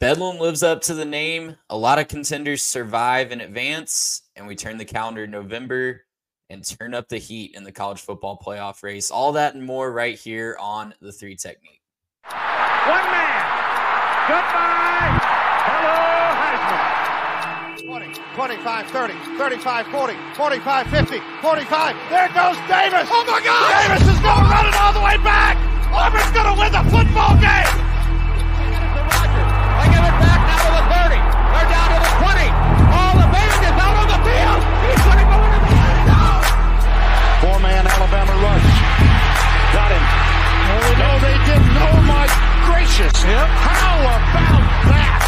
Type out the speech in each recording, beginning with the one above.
Bedlam lives up to the name. A lot of contenders survive in advance, and we turn the calendar November and turn up the heat in the college football playoff race. All that and more right here on the three technique. One man. Goodbye. Hello, Heisman. 20, 25, 30, 35, 40, 45, 50, 45. There goes Davis. Oh my God. Davis is going running all the way back. Auburn's going to win the football game. Rush. Got him. Oh, no, they didn't. Oh, my gracious. Yep. How about that?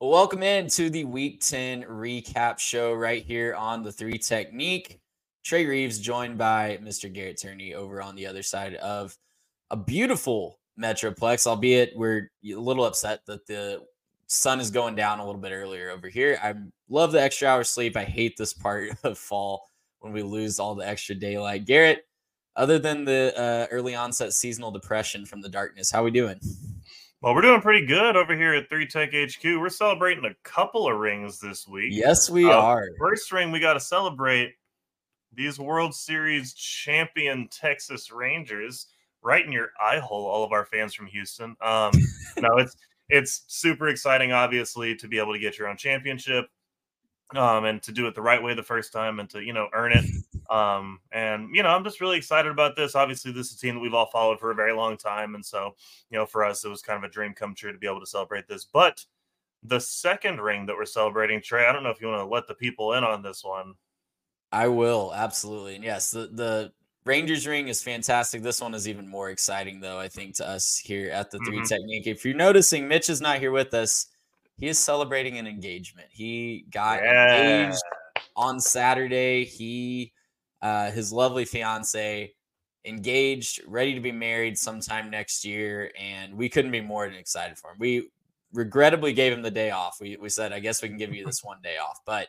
Welcome in to the Week 10 recap show right here on the Three Technique. Trey Reeves joined by Mr. Garrett Turney over on the other side of a beautiful Metroplex, albeit we're a little upset that the sun is going down a little bit earlier over here. I love the extra hour sleep. I hate this part of fall when we lose all the extra daylight. Garrett, other than the uh, early onset seasonal depression from the darkness, how we doing? Well, we're doing pretty good over here at Three Tech HQ. We're celebrating a couple of rings this week. Yes, we uh, are. First ring, we got to celebrate these World Series champion Texas Rangers right in your eye hole, all of our fans from Houston. Um, no, it's it's super exciting, obviously, to be able to get your own championship um, and to do it the right way the first time and to you know earn it. Um, and you know, I'm just really excited about this. Obviously, this is a team that we've all followed for a very long time, and so you know, for us, it was kind of a dream come true to be able to celebrate this. But the second ring that we're celebrating, Trey, I don't know if you want to let the people in on this one. I will absolutely, and yes, the the Rangers ring is fantastic. This one is even more exciting, though, I think, to us here at the Three mm-hmm. Technique. If you're noticing, Mitch is not here with us. He is celebrating an engagement. He got yeah. engaged on Saturday. He, uh, his lovely fiance, engaged, ready to be married sometime next year. And we couldn't be more excited for him. We regrettably gave him the day off. We, we said, I guess we can give you this one day off. But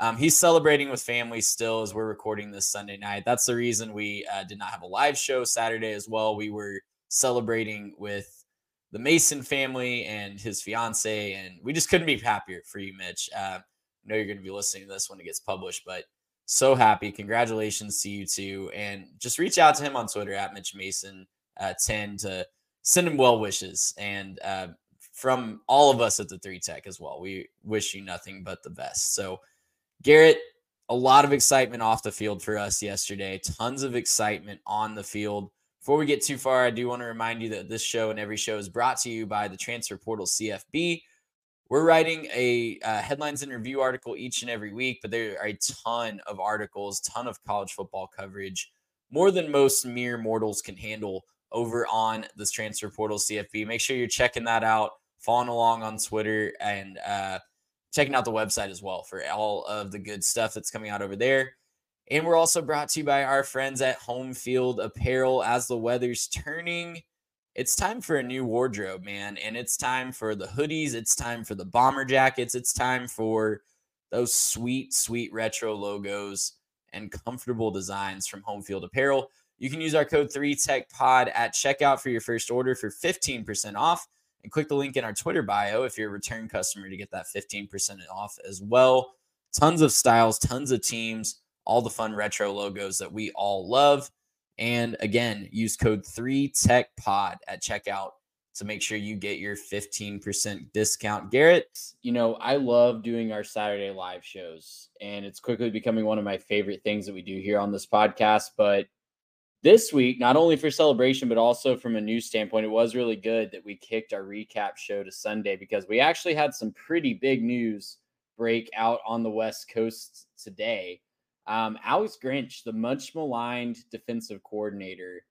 um, he's celebrating with family still as we're recording this Sunday night. That's the reason we uh, did not have a live show Saturday as well. We were celebrating with the Mason family and his fiance, and we just couldn't be happier for you, Mitch. Uh, I know you're going to be listening to this when it gets published, but so happy. Congratulations to you too. And just reach out to him on Twitter at Mitch Mason uh, 10 to send him well wishes. And uh, from all of us at the Three Tech as well, we wish you nothing but the best. So, Garrett, a lot of excitement off the field for us yesterday. Tons of excitement on the field. Before we get too far, I do want to remind you that this show and every show is brought to you by the Transfer Portal CFB. We're writing a uh, headlines and review article each and every week, but there are a ton of articles, ton of college football coverage, more than most mere mortals can handle over on this Transfer Portal CFB. Make sure you're checking that out, following along on Twitter, and uh, checking out the website as well for all of the good stuff that's coming out over there. And we're also brought to you by our friends at Homefield Apparel. As the weather's turning, it's time for a new wardrobe, man. And it's time for the hoodies, it's time for the bomber jackets, it's time for those sweet, sweet retro logos and comfortable designs from Homefield Apparel. You can use our code 3TechPod at checkout for your first order for 15% off and click the link in our Twitter bio if you're a return customer to get that 15% off as well. Tons of styles, tons of teams, all the fun retro logos that we all love. And again, use code 3TechPod at checkout to make sure you get your 15% discount. Garrett, you know, I love doing our Saturday live shows, and it's quickly becoming one of my favorite things that we do here on this podcast. But this week, not only for celebration, but also from a news standpoint, it was really good that we kicked our recap show to Sunday because we actually had some pretty big news break out on the West Coast today. Um, Alex Grinch, the much maligned defensive coordinator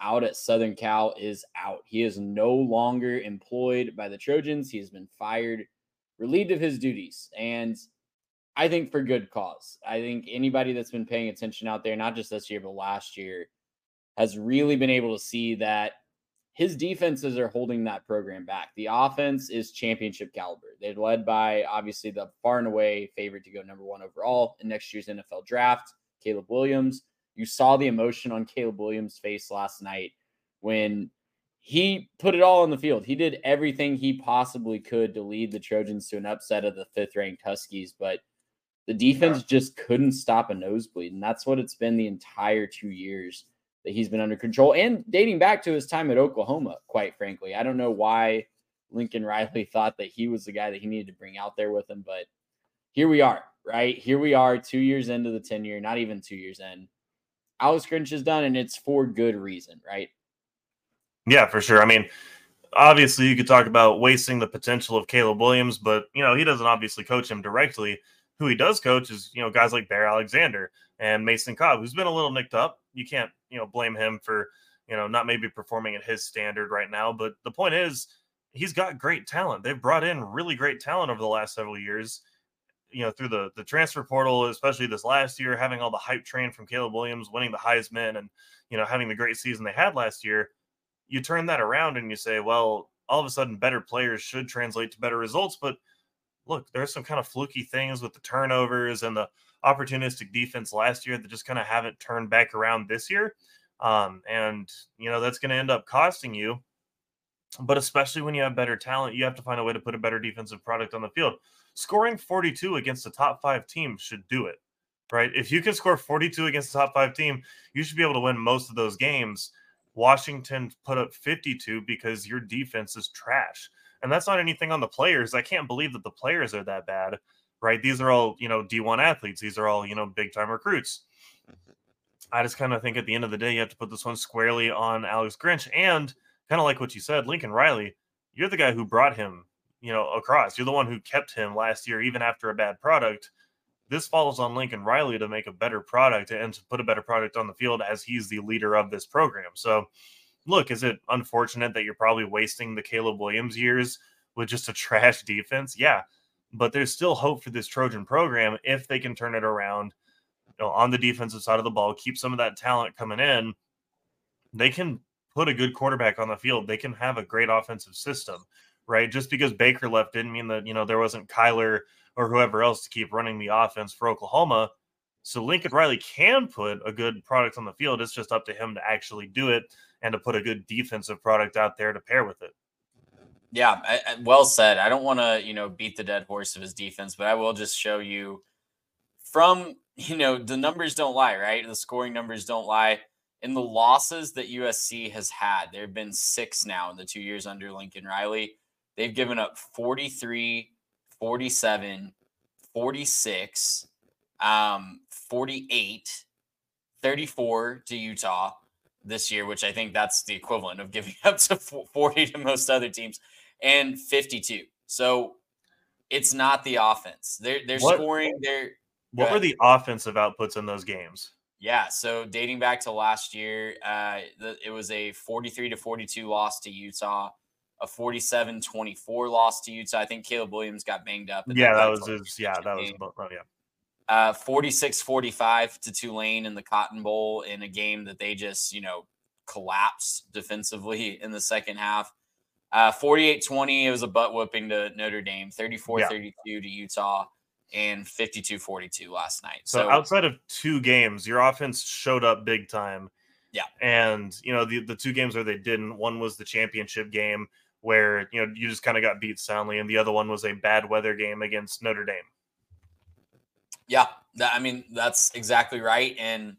out at Southern Cal, is out. He is no longer employed by the Trojans. He has been fired, relieved of his duties. And I think for good cause. I think anybody that's been paying attention out there, not just this year, but last year, has really been able to see that his defenses are holding that program back. The offense is championship caliber. They're led by obviously the far and away favorite to go number one overall in next year's NFL draft, Caleb Williams. You saw the emotion on Caleb Williams' face last night when he put it all on the field. He did everything he possibly could to lead the Trojans to an upset of the fifth ranked Huskies, but the defense yeah. just couldn't stop a nosebleed. And that's what it's been the entire two years that he's been under control and dating back to his time at Oklahoma, quite frankly. I don't know why Lincoln Riley thought that he was the guy that he needed to bring out there with him, but here we are, right? Here we are, two years into the tenure, not even two years in. Alex Grinch is done, and it's for good reason, right? Yeah, for sure. I mean, obviously, you could talk about wasting the potential of Caleb Williams, but you know he doesn't obviously coach him directly. Who he does coach is you know guys like Bear Alexander and Mason Cobb, who's been a little nicked up. You can't you know blame him for you know not maybe performing at his standard right now. But the point is, he's got great talent. They've brought in really great talent over the last several years. You know, through the the transfer portal, especially this last year, having all the hype train from Caleb Williams, winning the Heisman, and you know having the great season they had last year you turn that around and you say, well, all of a sudden better players should translate to better results. But look, there's some kind of fluky things with the turnovers and the opportunistic defense last year that just kind of haven't turned back around this year. Um, and, you know, that's going to end up costing you. But especially when you have better talent, you have to find a way to put a better defensive product on the field. Scoring 42 against a top five team should do it, right? If you can score 42 against a top five team, you should be able to win most of those games. Washington put up 52 because your defense is trash. And that's not anything on the players. I can't believe that the players are that bad, right? These are all, you know, D1 athletes. These are all, you know, big time recruits. I just kind of think at the end of the day, you have to put this one squarely on Alex Grinch. And kind of like what you said, Lincoln Riley, you're the guy who brought him, you know, across. You're the one who kept him last year, even after a bad product this falls on Lincoln Riley to make a better product and to put a better product on the field as he's the leader of this program. So, look, is it unfortunate that you're probably wasting the Caleb Williams years with just a trash defense? Yeah, but there's still hope for this Trojan program if they can turn it around you know, on the defensive side of the ball, keep some of that talent coming in. They can put a good quarterback on the field. They can have a great offensive system, right? Just because Baker left didn't mean that, you know, there wasn't Kyler or whoever else to keep running the offense for Oklahoma. So Lincoln Riley can put a good product on the field. It's just up to him to actually do it and to put a good defensive product out there to pair with it. Yeah, I, I, well said. I don't want to, you know, beat the dead horse of his defense, but I will just show you from, you know, the numbers don't lie, right? The scoring numbers don't lie. In the losses that USC has had, there have been six now in the two years under Lincoln Riley. They've given up 43 47, 46, um, 48, 34 to Utah this year, which I think that's the equivalent of giving up to 40 to most other teams, and 52. So it's not the offense. They're they're what, scoring. They're what were the offensive outputs in those games? Yeah, so dating back to last year, uh, the, it was a 43 to 42 loss to Utah a 47 24 loss to Utah. I think Caleb Williams got banged up. Yeah, that was his. Yeah, that was. Oh, yeah. Uh, 46 45 to Tulane in the Cotton Bowl in a game that they just, you know, collapsed defensively in the second half. Uh, 48 20, it was a butt whooping to Notre Dame, 34 yeah. 32 to Utah, and 52 42 last night. So, so, outside of two games, your offense showed up big time. Yeah. And, you know, the, the two games where they didn't, one was the championship game where you know you just kind of got beat soundly, and the other one was a bad weather game against Notre Dame. Yeah, that, I mean that's exactly right, and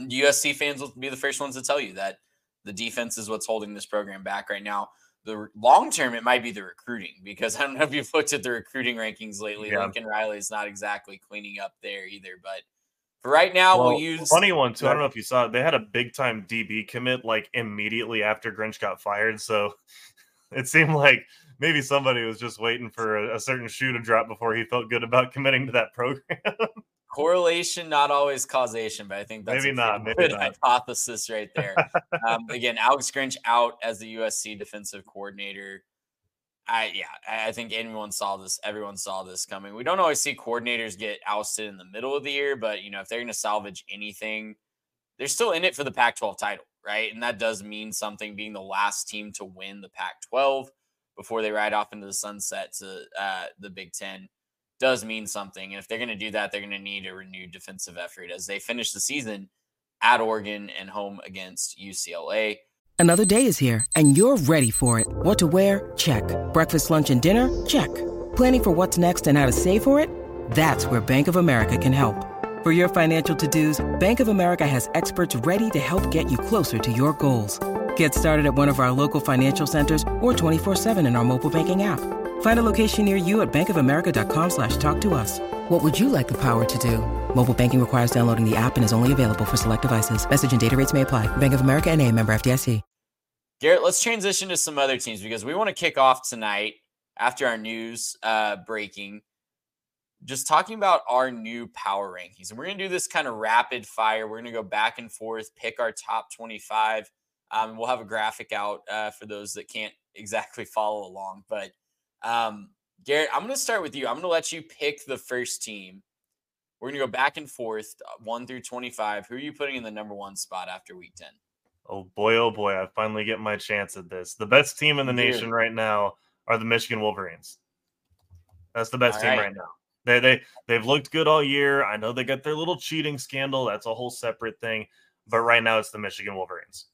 USC fans will be the first ones to tell you that the defense is what's holding this program back right now. The long term, it might be the recruiting because I don't know if you've looked at the recruiting rankings lately. Yeah. Lincoln Riley is not exactly cleaning up there either, but for right now, well, we'll use funny one too. I don't know if you saw it. They had a big time DB commit like immediately after Grinch got fired. So it seemed like maybe somebody was just waiting for a, a certain shoe to drop before he felt good about committing to that program. Correlation, not always causation, but I think that's maybe not. Maybe good not. hypothesis right there. um, again, Alex Grinch out as the USC defensive coordinator. I yeah, I think anyone saw this. Everyone saw this coming. We don't always see coordinators get ousted in the middle of the year, but you know if they're going to salvage anything, they're still in it for the Pac-12 title, right? And that does mean something being the last team to win the Pac 12 before they ride off into the sunset to uh, the Big Ten does mean something. And if they're going to do that, they're going to need a renewed defensive effort as they finish the season at Oregon and home against UCLA. Another day is here and you're ready for it. What to wear? Check. Breakfast, lunch, and dinner? Check. Planning for what's next and how to save for it? That's where Bank of America can help. For your financial to-dos, Bank of America has experts ready to help get you closer to your goals. Get started at one of our local financial centers or 24-7 in our mobile banking app. Find a location near you at bankofamerica.com slash talk to us. What would you like the power to do? Mobile banking requires downloading the app and is only available for select devices. Message and data rates may apply. Bank of America and a member FDIC. Garrett, let's transition to some other teams because we want to kick off tonight after our news uh, breaking. Just talking about our new power rankings. And we're going to do this kind of rapid fire. We're going to go back and forth, pick our top 25. Um, we'll have a graphic out uh, for those that can't exactly follow along. But um, Garrett, I'm going to start with you. I'm going to let you pick the first team. We're going to go back and forth, uh, 1 through 25. Who are you putting in the number one spot after week 10? Oh boy, oh boy, I finally get my chance at this. The best team in the nation right now are the Michigan Wolverines. That's the best all team right. right now. They they they've looked good all year. I know they got their little cheating scandal. That's a whole separate thing. But right now it's the Michigan Wolverines.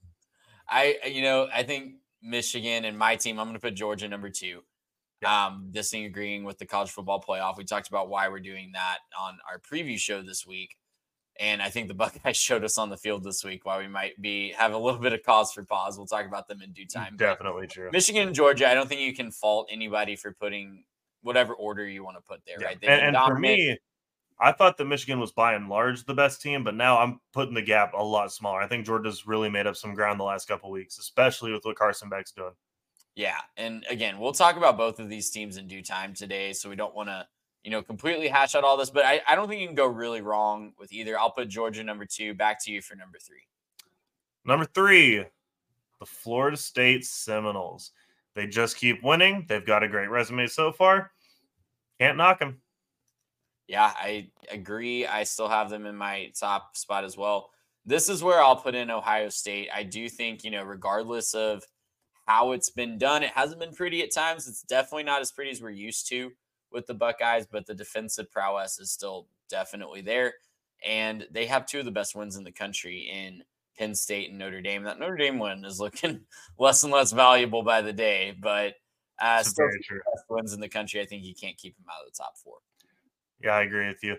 I you know, I think Michigan and my team, I'm gonna put Georgia number two. Um, disagreeing with the college football playoff. We talked about why we're doing that on our preview show this week. And I think the Buckeyes showed us on the field this week why we might be have a little bit of cause for pause. We'll talk about them in due time. Definitely but true. Michigan and Georgia, I don't think you can fault anybody for putting whatever order you want to put there, yeah. right? and, and for me, I thought that Michigan was by and large the best team, but now I'm putting the gap a lot smaller. I think Georgia's really made up some ground the last couple weeks, especially with what Carson Beck's doing. Yeah, and again, we'll talk about both of these teams in due time today, so we don't want to you know, completely hash out all this, but I, I don't think you can go really wrong with either. I'll put Georgia number two. Back to you for number three. Number three, the Florida State Seminoles. They just keep winning. They've got a great resume so far. Can't knock them. Yeah, I agree. I still have them in my top spot as well. This is where I'll put in Ohio State. I do think, you know, regardless of how it's been done, it hasn't been pretty at times. It's definitely not as pretty as we're used to with the Buckeyes, but the defensive prowess is still definitely there. And they have two of the best wins in the country in Penn State and Notre Dame. That Notre Dame win is looking less and less valuable by the day, but uh, still the best wins in the country. I think you can't keep them out of the top four. Yeah, I agree with you.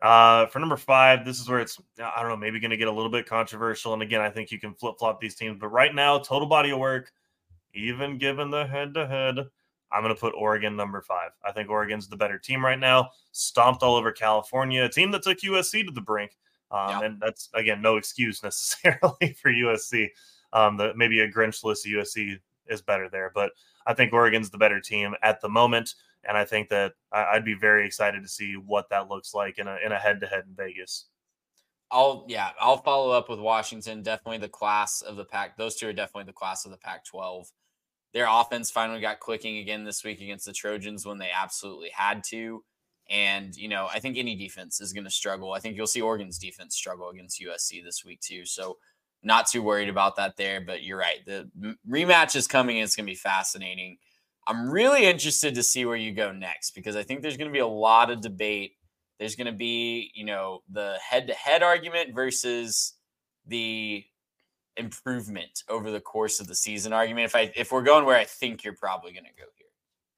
Uh, for number five, this is where it's I don't know, maybe going to get a little bit controversial. And again, I think you can flip flop these teams, but right now, total body of work, even given the head to head, I'm going to put Oregon number five. I think Oregon's the better team right now. Stomped all over California, a team that took USC to the brink. Um, yeah. And that's, again, no excuse necessarily for USC. Um, the, maybe a Grinchless USC is better there. But I think Oregon's the better team at the moment. And I think that I, would be very excited to see what that looks like in a, in a head-to-head in Vegas. I'll yeah, I'll follow up with Washington. Definitely the class of the Pac. Those two are definitely the class of the Pac-12. Their offense finally got clicking again this week against the Trojans when they absolutely had to. And, you know, I think any defense is going to struggle. I think you'll see Oregon's defense struggle against USC this week, too. So, not too worried about that there. But you're right. The rematch is coming. It's going to be fascinating. I'm really interested to see where you go next because I think there's going to be a lot of debate. There's going to be, you know, the head to head argument versus the improvement over the course of the season argument. If I if we're going where I think you're probably going to go here,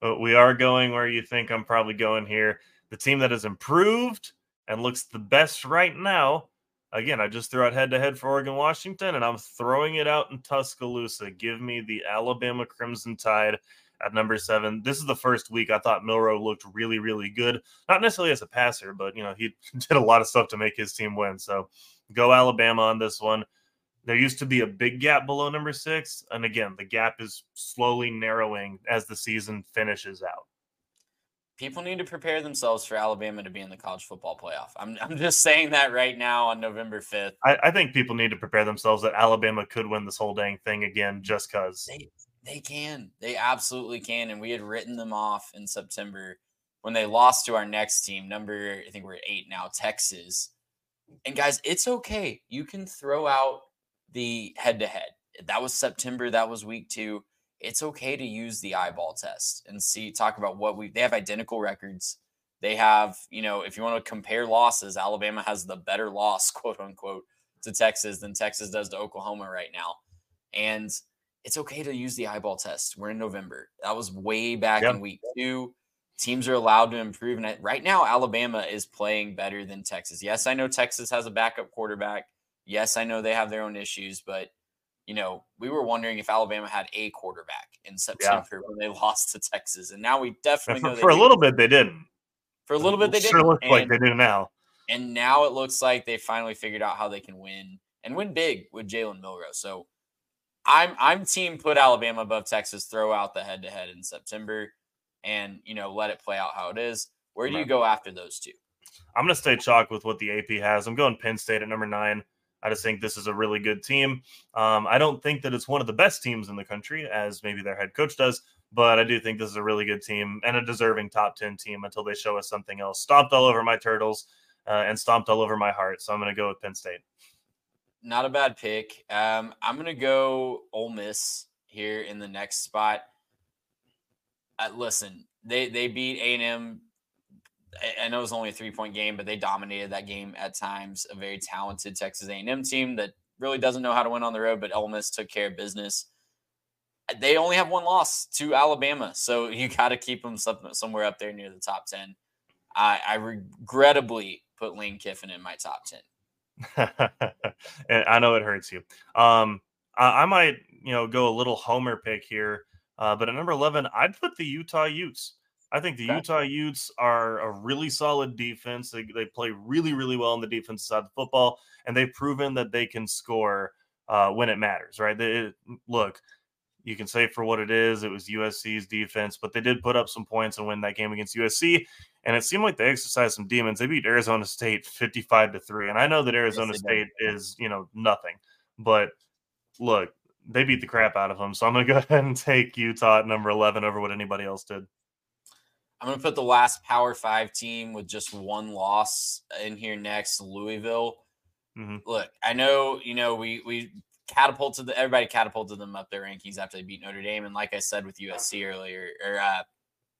but we are going where you think I'm probably going here. The team that has improved and looks the best right now. Again, I just threw out head to head for Oregon Washington, and I'm throwing it out in Tuscaloosa. Give me the Alabama Crimson Tide at number seven. This is the first week I thought Milroe looked really, really good. Not necessarily as a passer, but you know he did a lot of stuff to make his team win. So go Alabama on this one. There used to be a big gap below number six. And again, the gap is slowly narrowing as the season finishes out. People need to prepare themselves for Alabama to be in the college football playoff. I'm, I'm just saying that right now on November 5th. I, I think people need to prepare themselves that Alabama could win this whole dang thing again just because. They, they can. They absolutely can. And we had written them off in September when they lost to our next team, number, I think we're eight now, Texas. And guys, it's okay. You can throw out the head to head. That was September. That was week two. It's okay to use the eyeball test and see, talk about what we, they have identical records. They have, you know, if you want to compare losses, Alabama has the better loss, quote unquote, to Texas than Texas does to Oklahoma right now. And it's okay to use the eyeball test. We're in November. That was way back yep. in week two. Teams are allowed to improve. And right now, Alabama is playing better than Texas. Yes, I know Texas has a backup quarterback. Yes, I know they have their own issues, but you know, we were wondering if Alabama had a quarterback in September yeah. when they lost to Texas, and now we definitely for, for a little bit they didn't. For a little bit they sure didn't. Looks like they do now. And now it looks like they finally figured out how they can win and win big with Jalen Milroe. So I'm I'm team put Alabama above Texas, throw out the head to head in September, and you know let it play out how it is. Where do you go after those two? I'm going to stay chalk with what the AP has. I'm going Penn State at number nine. I just think this is a really good team. Um, I don't think that it's one of the best teams in the country, as maybe their head coach does, but I do think this is a really good team and a deserving top 10 team until they show us something else. Stomped all over my turtles uh, and stomped all over my heart. So I'm going to go with Penn State. Not a bad pick. Um, I'm going to go Ole Miss here in the next spot. Uh, listen, they they beat A&M I know it was only a three point game, but they dominated that game at times. A very talented Texas A&M team that really doesn't know how to win on the road, but Ole Miss took care of business. They only have one loss to Alabama, so you got to keep them somewhere up there near the top ten. I, I regrettably put Lane Kiffin in my top ten. I know it hurts you. Um, I, I, might, you know, go a little homer pick here, uh, but at number eleven, I'd put the Utah Utes. I think the Utah Utes are a really solid defense. They, they play really, really well on the defensive side of the football, and they've proven that they can score uh, when it matters, right? They, look, you can say for what it is, it was USC's defense, but they did put up some points and win that game against USC. And it seemed like they exercised some demons. They beat Arizona State 55 to 3. And I know that Arizona yes, State is, you know, nothing. But look, they beat the crap out of them. So I'm going to go ahead and take Utah at number 11 over what anybody else did. I'm going to put the last Power Five team with just one loss in here next, Louisville. Mm-hmm. Look, I know you know we we catapulted the, everybody catapulted them up their rankings after they beat Notre Dame, and like I said with USC earlier or uh,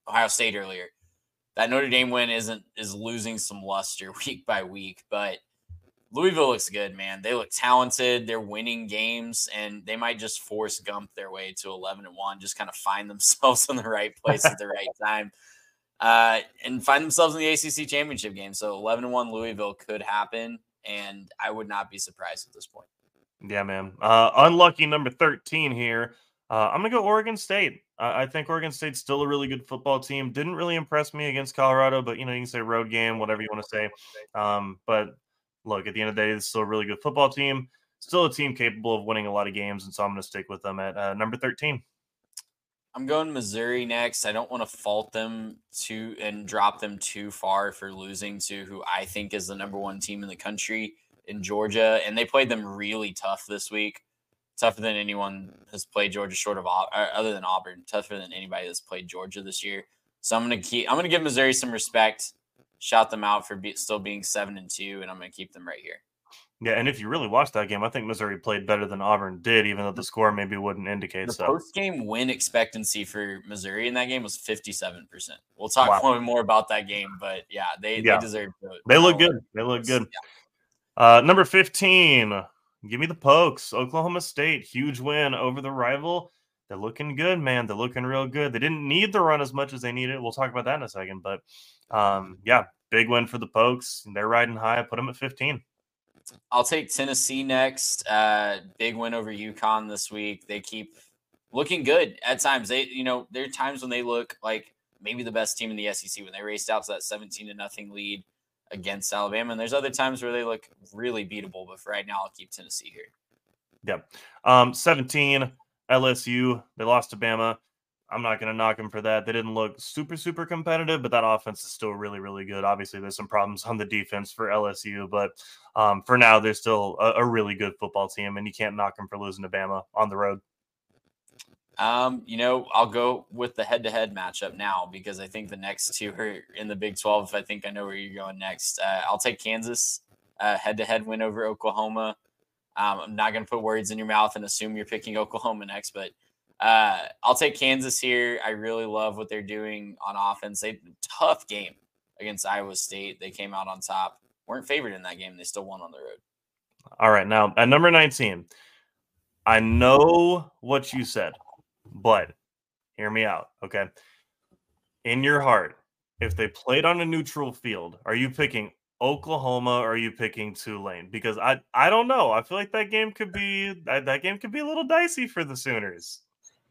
Ohio State earlier, that Notre Dame win isn't is losing some luster week by week, but Louisville looks good, man. They look talented. They're winning games, and they might just Forrest Gump their way to 11 and one. Just kind of find themselves in the right place at the right time uh, and find themselves in the ACC championship game. So 11 1 Louisville could happen, and I would not be surprised at this point. Yeah, man. Uh, unlucky number 13 here. Uh, I'm going to go Oregon State. I think Oregon State's still a really good football team. Didn't really impress me against Colorado, but you know, you can say road game, whatever you want to say. Um, but look, at the end of the day, it's still a really good football team. Still a team capable of winning a lot of games, and so I'm going to stick with them at uh, number 13. I'm going Missouri next. I don't want to fault them to and drop them too far for losing to who I think is the number one team in the country in Georgia, and they played them really tough this week. Tougher than anyone has played Georgia, short of uh, other than Auburn. Tougher than anybody that's played Georgia this year. So I'm gonna keep. I'm gonna give Missouri some respect. Shout them out for be, still being seven and two, and I'm gonna keep them right here. Yeah, and if you really watch that game, I think Missouri played better than Auburn did, even though the score maybe wouldn't indicate the so. Post game win expectancy for Missouri in that game was fifty seven percent. We'll talk wow. more about that game, but yeah, they yeah. they deserve to. They look good. They look good. Yeah. Uh, number fifteen, give me the Pokes. Oklahoma State, huge win over the rival. They're looking good, man. They're looking real good. They didn't need the run as much as they needed. We'll talk about that in a second, but um, yeah, big win for the Pokes. They're riding high. I put them at fifteen. I'll take Tennessee next. Uh, big win over UConn this week. They keep looking good at times. They, you know, there are times when they look like maybe the best team in the SEC when they raced out to that 17 to nothing lead against Alabama. And there's other times where they look really beatable. But for right now, I'll keep Tennessee here. Yep. Um, 17 LSU. They lost to Bama. I'm not going to knock them for that. They didn't look super, super competitive, but that offense is still really, really good. Obviously, there's some problems on the defense for LSU, but um, for now, they're still a, a, really good football team, and you can't knock them for losing to Bama on the road. Um, you know, I'll go with the head-to-head matchup now because I think the next two are in the Big 12. If I think I know where you're going next. Uh, I'll take Kansas uh, head-to-head win over Oklahoma. Um, I'm not going to put words in your mouth and assume you're picking Oklahoma next, but uh, I'll take Kansas here. I really love what they're doing on offense. They tough game against Iowa State. They came out on top. weren't favored in that game. They still won on the road. All right, now at number 19, I know what you said, but hear me out, okay? In your heart, if they played on a neutral field, are you picking Oklahoma or are you picking Tulane? Because I I don't know. I feel like that game could be that game could be a little dicey for the Sooners.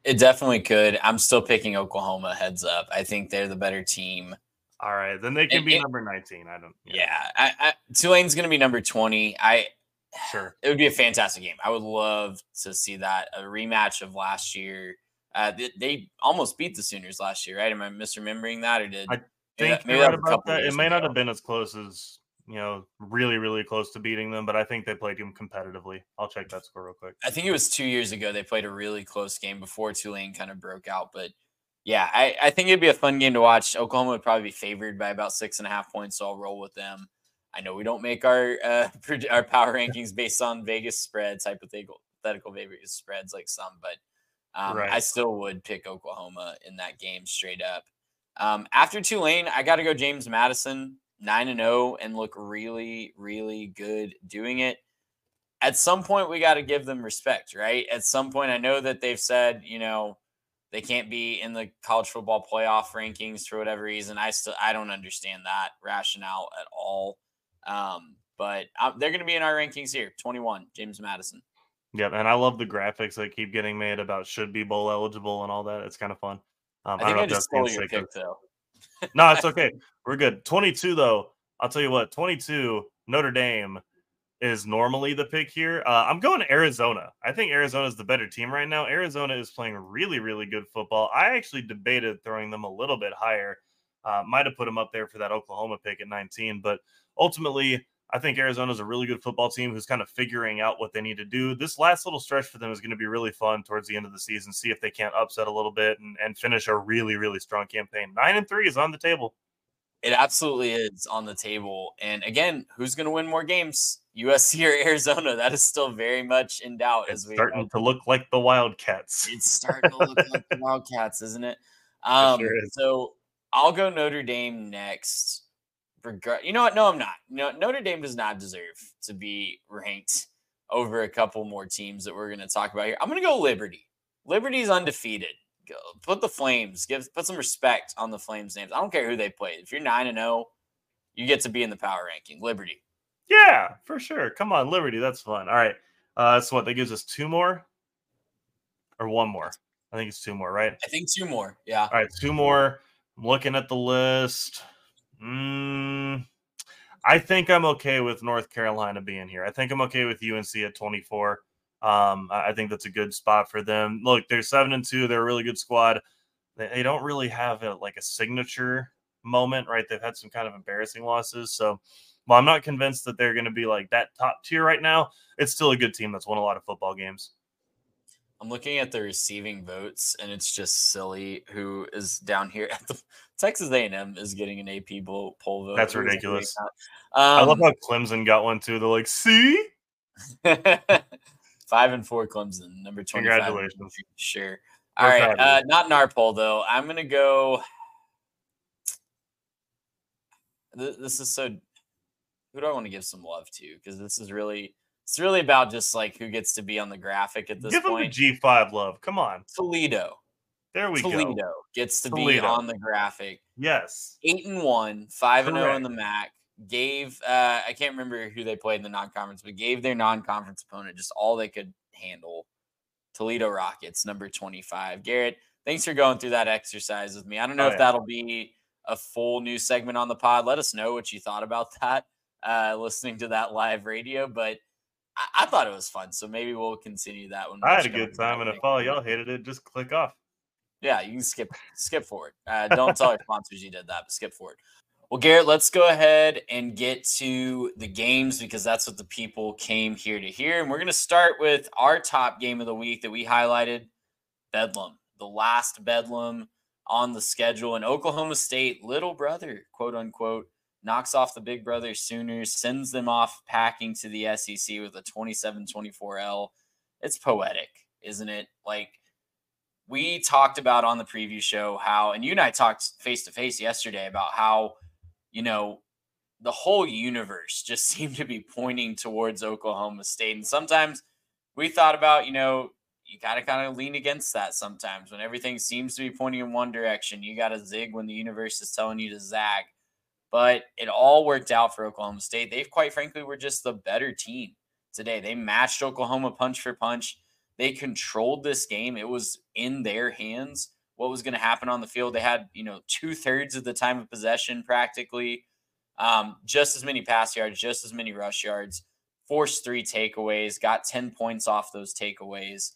It definitely could. I'm still picking Oklahoma. Heads up. I think they're the better team. All right, then they can be number 19. I don't. Yeah, yeah I, I, Tulane's going to be number 20. I sure it would be a fantastic game. I would love to see that a rematch of last year. Uh, they, they, almost beat the Sooners last year, right? Am I misremembering that, or did I think maybe, maybe right that? It may ago. not have been as close as you know, really, really close to beating them, but I think they played them competitively. I'll check that score real quick. I think it was two years ago they played a really close game before Tulane kind of broke out. But yeah, I, I think it'd be a fun game to watch. Oklahoma would probably be favored by about six and a half points, so I'll roll with them. I know we don't make our uh, our power rankings based on Vegas spreads, hypothetical Vegas spreads like some, but um, right. I still would pick Oklahoma in that game straight up. Um, after Tulane, I got to go James Madison. 9 and 0 and look really, really good doing it. At some point, we got to give them respect, right? At some point, I know that they've said, you know, they can't be in the college football playoff rankings for whatever reason. I still, I don't understand that rationale at all. Um, but uh, they're going to be in our rankings here 21, James Madison. Yep, and I love the graphics that keep getting made about should be bowl eligible and all that. It's kind of fun. Um, I think I, I just stole your pick, though no, it's okay. We're good. 22 though. I'll tell you what. 22 Notre Dame is normally the pick here. Uh, I'm going Arizona. I think Arizona is the better team right now. Arizona is playing really, really good football. I actually debated throwing them a little bit higher. Uh, might have put them up there for that Oklahoma pick at 19, but ultimately, I think Arizona is a really good football team who's kind of figuring out what they need to do. This last little stretch for them is going to be really fun towards the end of the season. See if they can't upset a little bit and, and finish a really, really strong campaign. Nine and three is on the table. It absolutely is on the table. And again, who's going to win more games? USC or Arizona? That is still very much in doubt. It's as we starting to look like the Wildcats. It's starting to look like the Wildcats, isn't it? Um, it sure is. So I'll go Notre Dame next regard. You know what? No, I'm not. No, Notre Dame does not deserve to be ranked over a couple more teams that we're going to talk about here. I'm going to go Liberty. Liberty's undefeated. Go, put the Flames. Give put some respect on the Flames names. I don't care who they play. If you're nine and zero, oh, you get to be in the power ranking. Liberty. Yeah, for sure. Come on, Liberty. That's fun. All right. Uh, so what? That gives us two more, or one more. I think it's two more, right? I think two more. Yeah. All right, two more. I'm looking at the list. Mm, I think I'm okay with North Carolina being here. I think I'm okay with UNC at 24. Um, I think that's a good spot for them. Look, they're seven and two. They're a really good squad. They, they don't really have a, like a signature moment, right? They've had some kind of embarrassing losses. So, well, I'm not convinced that they're going to be like that top tier right now, it's still a good team that's won a lot of football games. I'm looking at the receiving votes, and it's just silly. Who is down here at the Texas A&M is getting an AP poll vote. That's ridiculous. Um, I love um, how Clemson got one too. They're like, see, five and four Clemson, number twenty. Congratulations. Sure. All We're right, uh, not in our poll though. I'm gonna go. This is so. Who do I want to give some love to? Because this is really it's really about just like who gets to be on the graphic at this Give point. Give them the G5 love. Come on. Toledo. There we Toledo go. Toledo gets to Toledo. be on the graphic. Yes. Eight and one, five and zero oh in the MAC. Gave uh, I can't remember who they played in the non-conference, but gave their non-conference opponent just all they could handle. Toledo Rockets, number twenty-five. Garrett, thanks for going through that exercise with me. I don't know oh, if yeah. that'll be a full new segment on the pod. Let us know what you thought about that. Uh, listening to that live radio, but I, I, thought it was fun, so maybe we'll continue that one. I had a good time, and if all y'all hated it, just click off. Yeah, you can skip skip forward. Uh, don't tell your sponsors you did that, but skip forward. Well, Garrett, let's go ahead and get to the games because that's what the people came here to hear. And we're going to start with our top game of the week that we highlighted Bedlam, the last Bedlam on the schedule. And Oklahoma State, little brother, quote unquote, knocks off the Big Brother Sooners, sends them off packing to the SEC with a 27 24 L. It's poetic, isn't it? Like, we talked about on the preview show how, and you and I talked face to face yesterday about how, you know, the whole universe just seemed to be pointing towards Oklahoma State. And sometimes we thought about, you know, you got to kind of lean against that sometimes when everything seems to be pointing in one direction. You got to zig when the universe is telling you to zag. But it all worked out for Oklahoma State. They, quite frankly, were just the better team today. They matched Oklahoma punch for punch. They controlled this game. It was in their hands what was going to happen on the field. They had, you know, two thirds of the time of possession practically, um, just as many pass yards, just as many rush yards, forced three takeaways, got 10 points off those takeaways.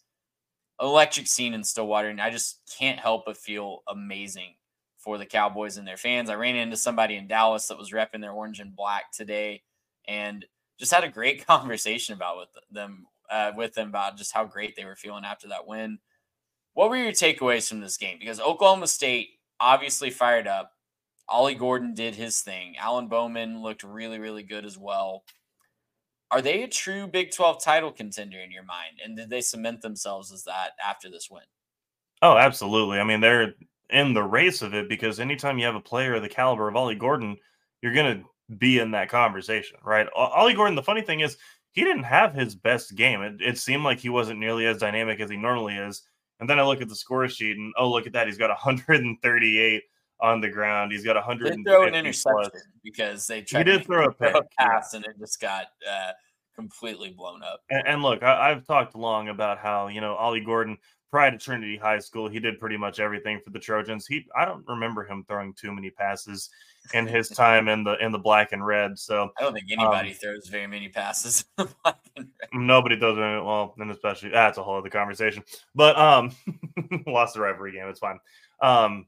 Electric scene in Stillwater. And I just can't help but feel amazing for the Cowboys and their fans. I ran into somebody in Dallas that was repping their orange and black today and just had a great conversation about with them uh, with them about just how great they were feeling after that win. What were your takeaways from this game? Because Oklahoma State obviously fired up. Ollie Gordon did his thing. Alan Bowman looked really, really good as well. Are they a true Big 12 title contender in your mind? And did they cement themselves as that after this win? Oh, absolutely. I mean, they're in the race of it because anytime you have a player of the caliber of Ollie Gordon, you're going to be in that conversation, right? Ollie Gordon, the funny thing is, he didn't have his best game. It, it seemed like he wasn't nearly as dynamic as he normally is. And then I look at the score sheet and oh, look at that. He's got 138 on the ground. He's got 100. They throw an interception plus. because they tried he did throw a, pick, pass yeah. and it just got uh, completely blown up. And, and look, I, have talked long about how you know Ollie Gordon prior to Trinity High School, he did pretty much everything for the Trojans. He I don't remember him throwing too many passes in his time in the in the black and red. So I don't think anybody um, throws very many passes. nobody does it. Well, and especially that's a whole other conversation. But um, lost the rivalry game. It's fine. Um,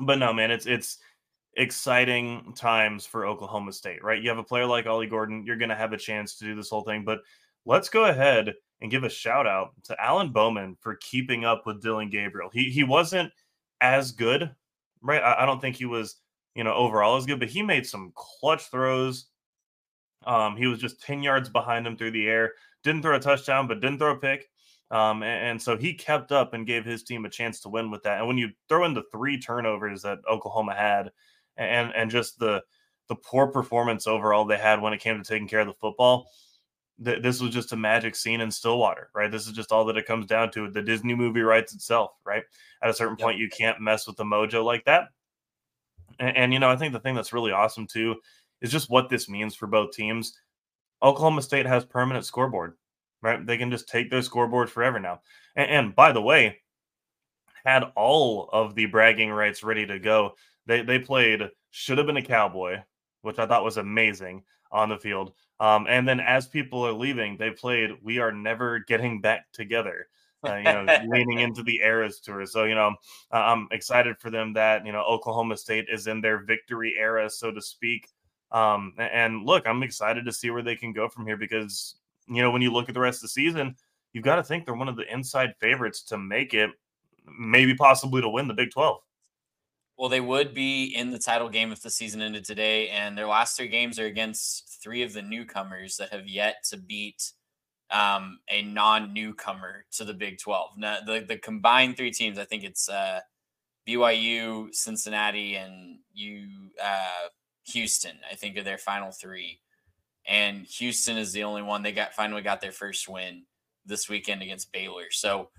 but no, man, it's it's exciting times for Oklahoma State, right? You have a player like Ollie Gordon. You're going to have a chance to do this whole thing, but let's go ahead and give a shout out to Alan Bowman for keeping up with Dillon Gabriel. He he wasn't as good, right? I, I don't think he was, you know, overall as good, but he made some clutch throws. Um, he was just 10 yards behind him through the air. Didn't throw a touchdown, but didn't throw a pick. Um, and, and, so he kept up and gave his team a chance to win with that. And when you throw in the three turnovers that Oklahoma had, and and just the the poor performance overall they had when it came to taking care of the football, th- this was just a magic scene in Stillwater, right? This is just all that it comes down to. The Disney movie writes itself, right? At a certain yep. point, you can't mess with the mojo like that. And, and, you know, I think the thing that's really awesome too is just what this means for both teams. Oklahoma State has permanent scoreboard, right? They can just take their scoreboard forever now. And, and by the way, had all of the bragging rights ready to go. They they played should have been a cowboy, which I thought was amazing on the field. Um, and then as people are leaving, they played "We Are Never Getting Back Together." Uh, you know, leaning into the Eras tour. So you know, uh, I'm excited for them that you know Oklahoma State is in their victory era, so to speak. Um, and look, I'm excited to see where they can go from here because you know when you look at the rest of the season, you've got to think they're one of the inside favorites to make it, maybe possibly to win the Big 12. Well, they would be in the title game if the season ended today, and their last three games are against three of the newcomers that have yet to beat um, a non-newcomer to the Big Twelve. Now, the the combined three teams, I think it's uh, BYU, Cincinnati, and you uh, Houston. I think are their final three, and Houston is the only one they got finally got their first win this weekend against Baylor. So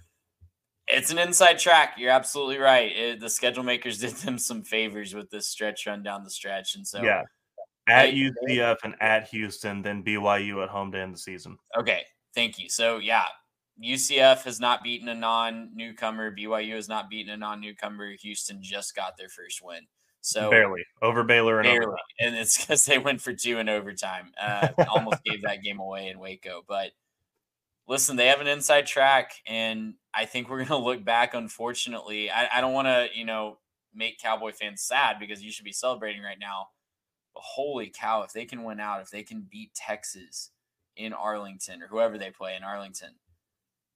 it's an inside track. You're absolutely right. It, the schedule makers did them some favors with this stretch run down the stretch, and so yeah, at I, UCF and at Houston, then BYU at home to end the season. Okay, thank you. So yeah, UCF has not beaten a non-newcomer. BYU has not beaten a non-newcomer. Houston just got their first win. So barely over Baylor and barely, overtime. and it's because they went for two in overtime. Uh, almost gave that game away in Waco, but listen, they have an inside track, and I think we're going to look back. Unfortunately, I, I don't want to, you know, make Cowboy fans sad because you should be celebrating right now. But holy cow, if they can win out, if they can beat Texas in Arlington or whoever they play in Arlington,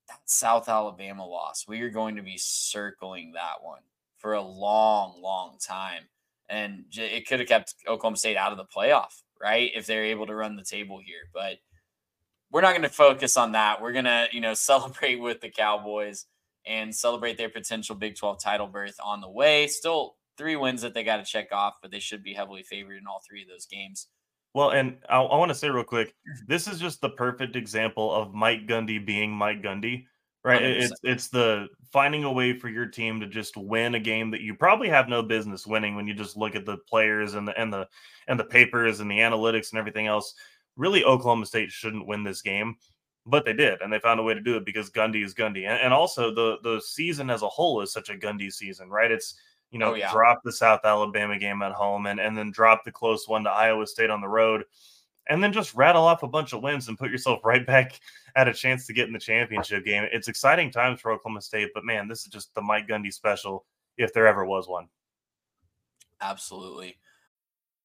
that South Alabama loss, we are going to be circling that one for a long, long time. and it could have kept Oklahoma State out of the playoff, right? If they're able to run the table here, but we're not going to focus on that. We're going to, you know, celebrate with the Cowboys and celebrate their potential Big 12 title berth on the way. Still three wins that they got to check off, but they should be heavily favored in all three of those games. Well, and I, I want to say real quick, this is just the perfect example of Mike Gundy being Mike Gundy, right? 100%. It's it's the finding a way for your team to just win a game that you probably have no business winning when you just look at the players and the and the and the papers and the analytics and everything else. Really, Oklahoma State shouldn't win this game, but they did, and they found a way to do it because Gundy is Gundy, and, and also the the season as a whole is such a Gundy season, right? It's you know, oh, yeah. drop the South Alabama game at home and, and then drop the close one to Iowa State on the road, and then just rattle off a bunch of wins and put yourself right back at a chance to get in the championship game. It's exciting times for Oklahoma State, but man, this is just the Mike Gundy special if there ever was one. Absolutely.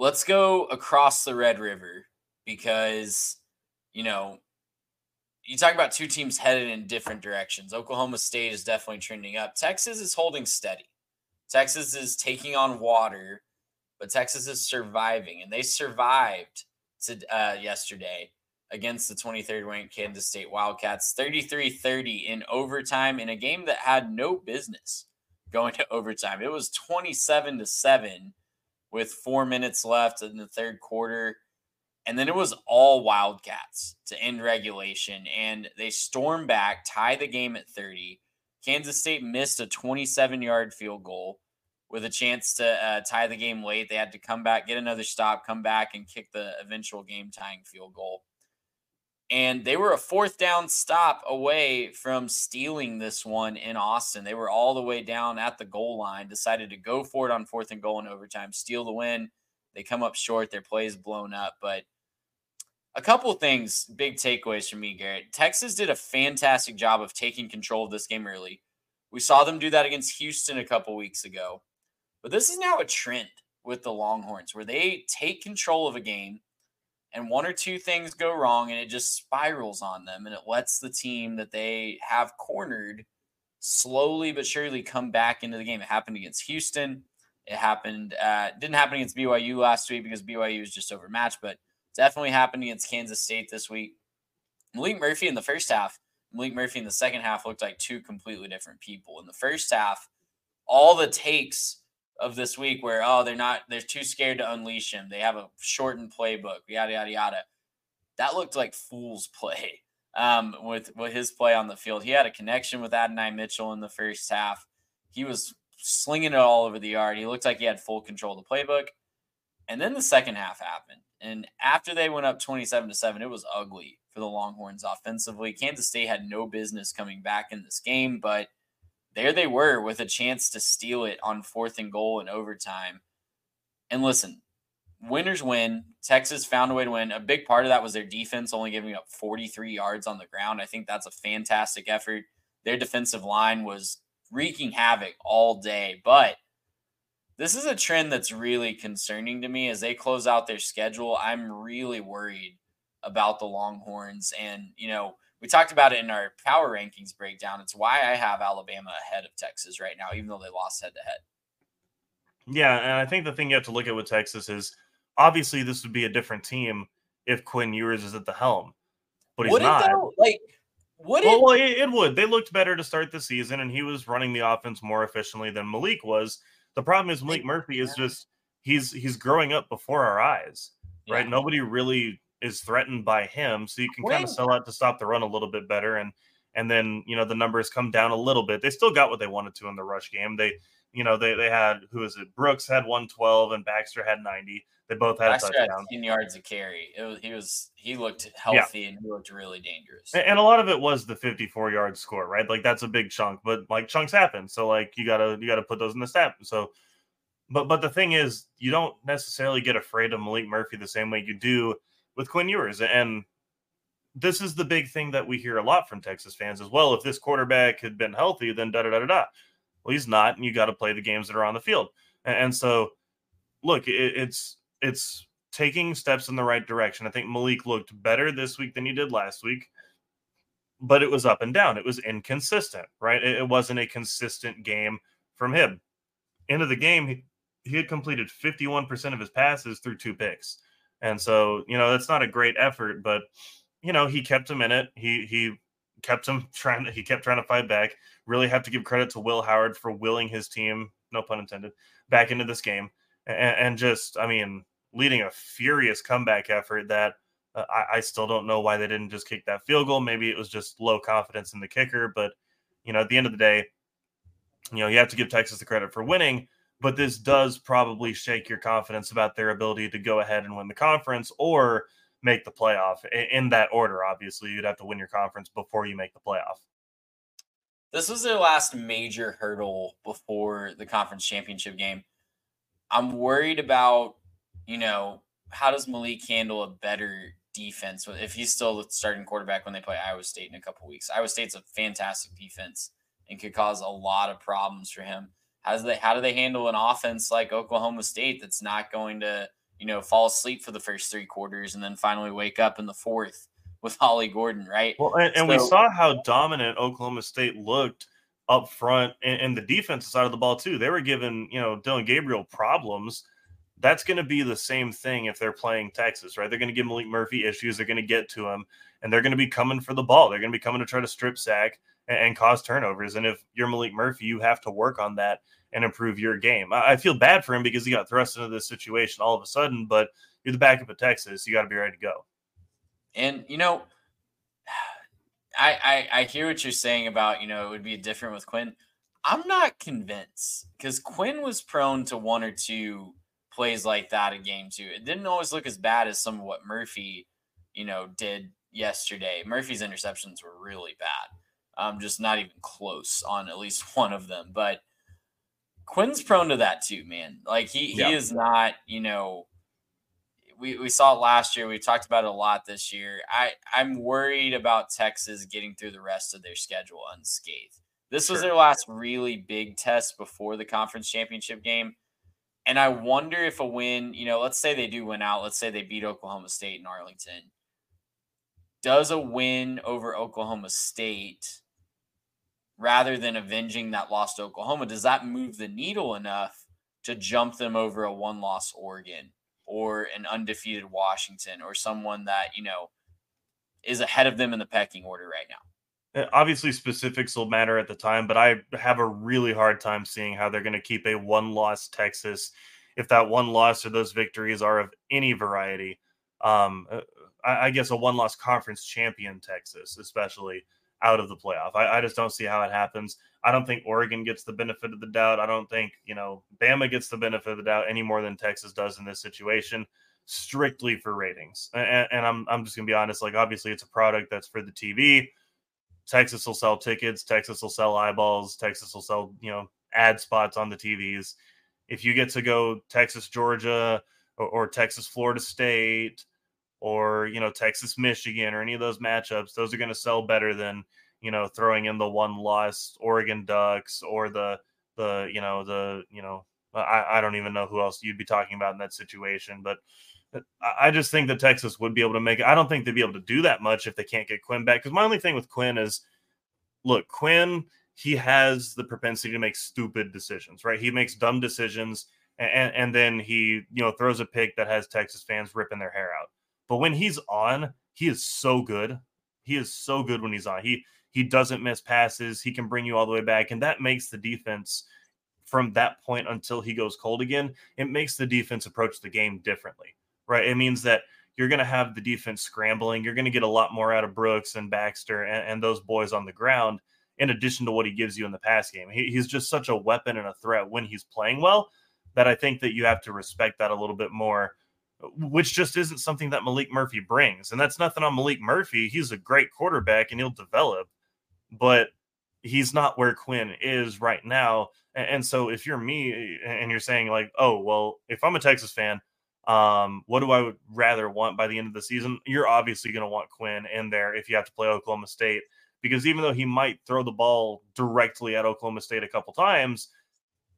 Let's go across the Red River because, you know, you talk about two teams headed in different directions. Oklahoma State is definitely trending up. Texas is holding steady. Texas is taking on water, but Texas is surviving, and they survived to uh, yesterday against the 23rd ranked Kansas State Wildcats, 33-30 in overtime in a game that had no business going to overtime. It was 27 to 7 with four minutes left in the third quarter. And then it was all Wildcats to end regulation. And they storm back, tie the game at 30. Kansas State missed a 27 yard field goal with a chance to uh, tie the game late. They had to come back, get another stop, come back, and kick the eventual game tying field goal and they were a fourth down stop away from stealing this one in Austin. They were all the way down at the goal line, decided to go for it on fourth and goal in overtime, steal the win. They come up short, their play is blown up. But a couple things, big takeaways from me, Garrett. Texas did a fantastic job of taking control of this game early. We saw them do that against Houston a couple weeks ago. But this is now a trend with the Longhorns where they take control of a game and one or two things go wrong and it just spirals on them and it lets the team that they have cornered slowly but surely come back into the game. It happened against Houston. It happened uh didn't happen against BYU last week because BYU was just overmatched, but definitely happened against Kansas State this week. Maalik Murphy in the first half, Maalik Murphy in the second half looked like two completely different people. In the first half, all the takes of this week where oh they're not they're too scared to unleash him. They have a shortened playbook, yada yada yada. That looked like fool's play um, with with his play on the field. He had a connection with Adonai Mitchell in the first half. He was slinging it all over the yard. He looked like he had full control of the playbook. And then the second half happened. And after they went up 27 to 7, it was ugly for the Longhorns offensively. Kansas State had no business coming back in this game, but there they were with a chance to steal it on fourth and goal in overtime. And listen, winners win. Texas found a way to win. A big part of that was their defense only giving up 43 yards on the ground. I think that's a fantastic effort. Their defensive line was wreaking havoc all day. But this is a trend that's really concerning to me as they close out their schedule. I'm really worried about the Longhorns. And, you know, we talked about it in our power rankings breakdown. It's why I have Alabama ahead of Texas right now, even though they lost head to head. Yeah, and I think the thing you have to look at with Texas is obviously this would be a different team if Quinn Ewers is at the helm, but he's would not. Though? Like, would well, it? Well, it, it would. They looked better to start the season, and he was running the offense more efficiently than Maalik was. The problem is Maalik Murphy is just he's he's growing up before our eyes, right? Yeah. Nobody really is threatened by him. So you can kind of sell out to stop the run a little bit better. And and then you know the numbers come down a little bit. They still got what they wanted to in the rush game. They you know they they had who is it? Brooks had 112 and Baxter had 90. They both had Baxter a touchdown. Had 10 yards of carry. It was he was he looked healthy yeah. and he looked really dangerous. And, and, a lot of it was the 54 yard score, right? Like that's a big chunk, but like chunks happen. So like you gotta you gotta put those in the stat. So But but the thing is, you don't necessarily get afraid of Maalik Murphy the same way you do with Quinn Ewers. And this is the big thing that we hear a lot from Texas fans as well. If this quarterback had been healthy, then da da da da da. Well, he's not, and you got to play the games that are on the field. And, and so, look, it, it's it's taking steps in the right direction. I think Maalik looked better this week than he did last week, but it was up and down. It was inconsistent, right? It, it wasn't a consistent game from him. End of the game, he, he had completed 51% of his passes through two picks. And so, you know, that's not a great effort, but you know, he kept him in it. He he kept him trying to he kept trying to fight back. Really have to give credit to Will Howard for willing his team, no pun intended, back into this game. And, and just, I mean, leading a furious comeback effort that uh, I, I still don't know why they didn't just kick that field goal. Maybe it was just low confidence in the kicker, but you know, at the end of the day, you know, you have to give Texas the credit for winning but this does probably shake your confidence about their ability to go ahead and win the conference or make the playoff in that order. Obviously, you'd have to win your conference before you make the playoff. This was their last major hurdle before the conference championship game. I'm worried about, you know, how does Maalik handle a better defense if he's still the starting quarterback when they play Iowa State in a couple weeks? Iowa State's a fantastic defense and could cause a lot of problems for him. How do they how do they handle an offense like Oklahoma State that's not going to you know fall asleep for the first three quarters and then finally wake up in the fourth with Ollie Gordon, right? Well, and, and so, we saw how dominant Oklahoma State looked up front and, and the defensive side of the ball too. They were giving you know Dillon Gabriel problems. That's going to be the same thing if they're playing Texas, right? They're going to give Maalik Murphy issues. They're going to get to him, and they're going to be coming for the ball. They're going to be coming to try to strip sack and, and cause turnovers. And if you're Maalik Murphy, you have to work on that and improve your game. I, feel bad for him because he got thrust into this situation all of a sudden, but you're the backup of Texas. You got to be ready to go. And, you know, I, I, I hear what you're saying about, you know, it would be different with Quinn. I'm not convinced because Quinn was prone to one or two plays like that a game too. It didn't always look as bad as some of what Murphy, you know, did yesterday. Murphy's interceptions were really bad um, just not even close on at least one of them. But Quinn's prone to that too, man. Like he yeah. he is not, you know, we, we saw it last year. We talked about it a lot this year. I, I'm worried about Texas getting through the rest of their schedule unscathed. This sure. was their last really big test before the conference championship game. And I wonder if a win, you know, let's say they do win out. Let's say they beat Oklahoma State in Arlington. Does a win over Oklahoma State rather than avenging that loss to Oklahoma, does that move the needle enough to jump them over a one loss Oregon or an undefeated Washington or someone that, you know, is ahead of them in the pecking order right now? Uh, obviously, specifics will matter at the time, but I have a really hard time seeing how they're going to keep a one loss Texas if that one loss or those victories are of any variety. Um, uh, I, I guess a one loss conference champion Texas, especially out of the playoff. I, I, just don't see how it happens. I don't think Oregon gets the benefit of the doubt. I don't think, you know, Bama gets the benefit of the doubt any more than Texas does in this situation, strictly for ratings. And, and I'm, I'm just going to be honest. Like, obviously, it's a product that's for the TV. Texas will sell tickets. Texas will sell eyeballs. Texas will sell, you know, ad spots on the TVs. If you get to go Texas, Georgia, or, or Texas, Florida State, or you know Texas Michigan or any of those matchups, those are going to sell better than you know throwing in the one loss Oregon Ducks or the the you know the you know I, I don't even know who else you'd be talking about in that situation, but uh, I just think that Texas would be able to make it. I don't think they'd be able to do that much if they can't get Quinn back. Because my only thing with Quinn is, look, Quinn he has the propensity to make stupid decisions, right? He makes dumb decisions, and and then he you know throws a pick that has Texas fans ripping their hair out. But when he's on, he is so good. He is so good when he's on. He he doesn't miss passes. He can bring you all the way back, and that makes the defense from that point until he goes cold again. It makes the defense approach the game differently, right? It means that you're going to have the defense scrambling. You're going to get a lot more out of Brooks and Baxter and, and, those boys on the ground, in addition to what he gives you in the pass game. He, he's just such a weapon and a threat when he's playing well that I think that you have to respect that a little bit more which just isn't something that Maalik Murphy brings. And that's nothing on Maalik Murphy. He's a great quarterback and he'll develop. But he's not where Quinn is right now. And, so if you're me and you're saying like, oh well, if I'm a Texas fan, um, what do I would rather want by the end of the season? You're obviously going to want Quinn in there if you have to play Oklahoma State because even though he might throw the ball directly at Oklahoma State a couple times,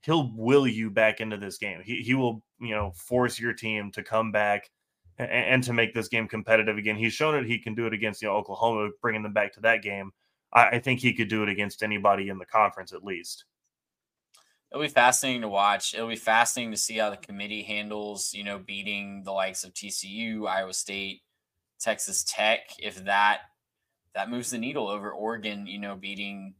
he'll will you back into this game. He he will you know force your team to come back and, and to make this game competitive again. He's shown it he can do it against you know Oklahoma, bringing them back to that game. I, I think he could do it against anybody in the conference at least. It'll be fascinating to watch. It'll be fascinating to see how the committee handles, you know, beating the likes of TCU, Iowa State, Texas Tech. If that that moves the needle over Oregon, you know, beating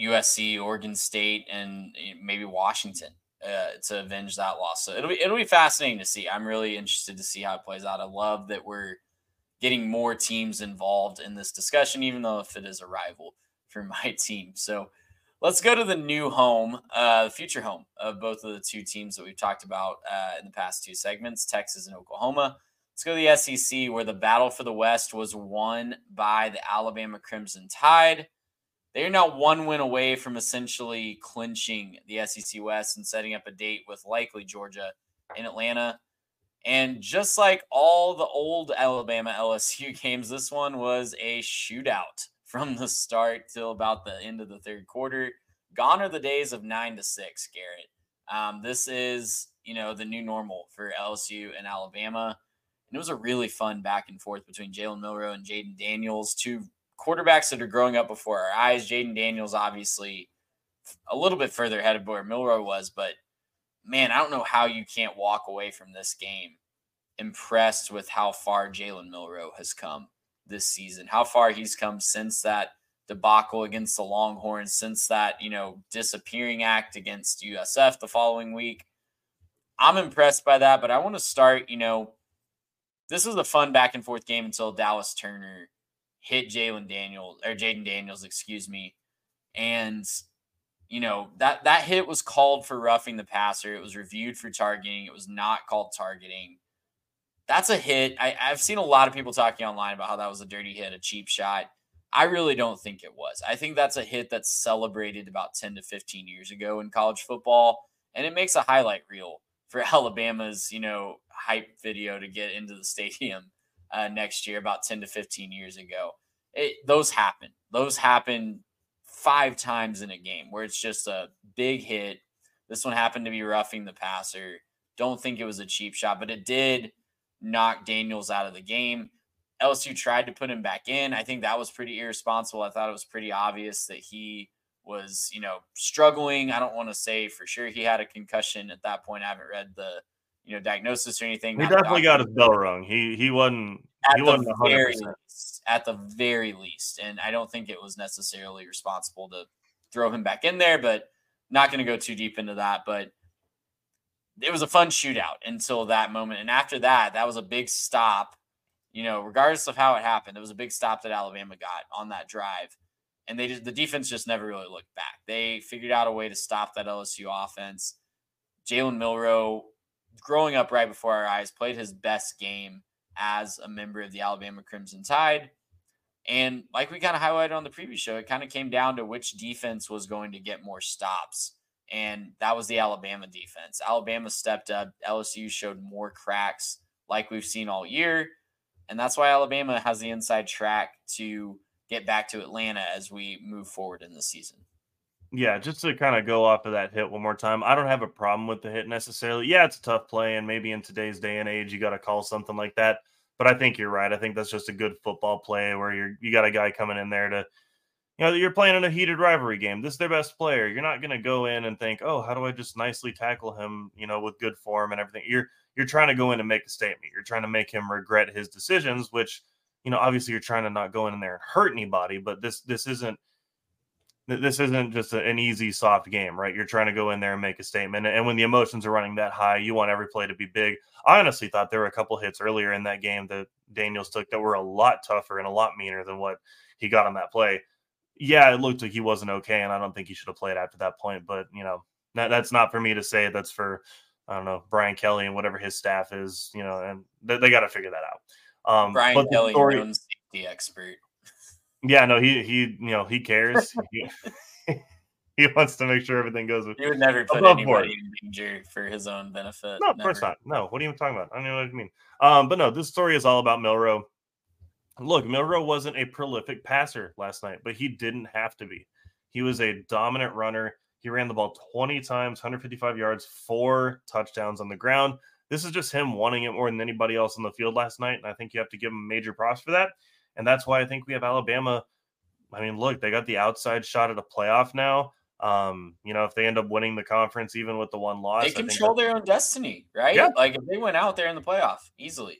USC, Oregon State, and eh, maybe Washington uh, to avenge that loss. So it'll be it'll be fascinating to see. I'm really interested to see how it plays out. I love that we're getting more teams involved in this discussion, even though if it is a rival for my team. So let's go to the new home, uh, the future home of both of the two teams that we've talked about uh, in the past two segments, Texas and Oklahoma. Let's go to the SEC, where the battle for the West was won by the Alabama Crimson Tide. They are now one win away from essentially clinching the SEC West and setting up a date with likely Georgia in Atlanta. And just like all the old Alabama LSU games, this one was a shootout from the start till about the end of the third quarter. Gone are the days of nine to six, Garrett. Um, this is, you know, the new normal for LSU and Alabama. And it was a really fun back and forth between Jalen Milroe and Jayden Daniels, two quarterbacks that are growing up before our eyes. Jayden Daniels, obviously, a little bit further ahead of where Milroe was, but man, I don't know how you can't walk away from this game impressed with how far Jalen Milroe has come this season, how far he's come since that debacle against the Longhorns, since that, you know, disappearing act against USF the following week. I'm impressed by that, but I want to start, you know, this was a fun back and forth game until Dallas Turner hit Jalen Daniels or Jayden Daniels, excuse me. And you know, that that hit was called for roughing the passer. It was reviewed for targeting. It was not called targeting. That's a hit. I, I've seen a lot of people talking online about how that was a dirty hit, a cheap shot. I really don't think it was. I think that's a hit that's celebrated about 10 to 15 years ago in college football. And it makes a highlight reel for Alabama's, you know, hype video to get into the stadium uh, next year about 10 to 15 years ago. It, those happen. Those happen five times in a game where it's just a big hit. This one happened to be roughing the passer. Don't think it was a cheap shot, but it did knock Daniels out of the game. LSU tried to put him back in. I think that was pretty irresponsible. I thought it was pretty obvious that he was, you know, struggling. I don't want to say for sure he had a concussion at that point. I haven't read the, you know, diagnosis or anything. He definitely got his bell rung. He he wasn't at he the wasn't very 100%. least, at the very least. And I don't think it was necessarily responsible to throw him back in there, but not going to go too deep into that. But it was a fun shootout until that moment. And after that, that was a big stop. You know, regardless of how it happened, it was a big stop that Alabama got on that drive. And they just the defense just never really looked back. They figured out a way to stop that LSU offense. Jalen Milroe, growing up right before our eyes, played his best game as a member of the Alabama Crimson Tide. And like we kind of highlighted on the previous show, it kind of came down to which defense was going to get more stops. And that was the Alabama defense. Alabama stepped up. LSU showed more cracks like we've seen all year. And that's why Alabama has the inside track to get back to Atlanta as we move forward in the season. Yeah, just to kind of go off of that hit one more time. I don't have a problem with the hit necessarily. Yeah, it's a tough play, and maybe in today's day and age, you got to call something like that. But I think you're right. I think that's just a good football play where you're you got a guy coming in there to, you know, you're playing in a heated rivalry game. This is their best player. You're not going to go in and think, oh, how do I just nicely tackle him, you know, with good form and everything. You're you're trying to go in and make a statement. You're trying to make him regret his decisions, which, you know, obviously you're trying to not go in there and hurt anybody. But this this isn't this isn't just a, an easy soft game right? You're trying to go in there and make a statement and when the emotions are running that high you want every play to be big. I honestly thought there were a couple hits earlier in that game that daniels took that were a lot tougher and a lot meaner than what he got on that play. Yeah it looked like he wasn't okay and i don't think he should have played after that point but you know that, that's not for me to say. That's for i don't know brian kelly and whatever his staff is you know and they, they got to figure that out. Um Brian the Kelly, story- safety expert. Yeah, no, he he you know he cares. he, he wants to make sure everything goes. He would never put anybody board. in danger for his own benefit. No, of course not. No, what are you talking about? I don't know what you mean. Um, but no, this story is all about Milroe. Look, Milroe wasn't a prolific passer last night, but he didn't have to be. He was a dominant runner. He ran the ball 20 times, 155 yards, four touchdowns on the ground. This is just him wanting it more than anybody else on the field last night. And I think you have to give him major props for that. And that's why I think we have Alabama. I mean, look, they got the outside shot at a playoff now. Um, you know, if they end up winning the conference, even with the one loss, They control their own destiny, right? Yeah. Like if they went out there in the playoff easily.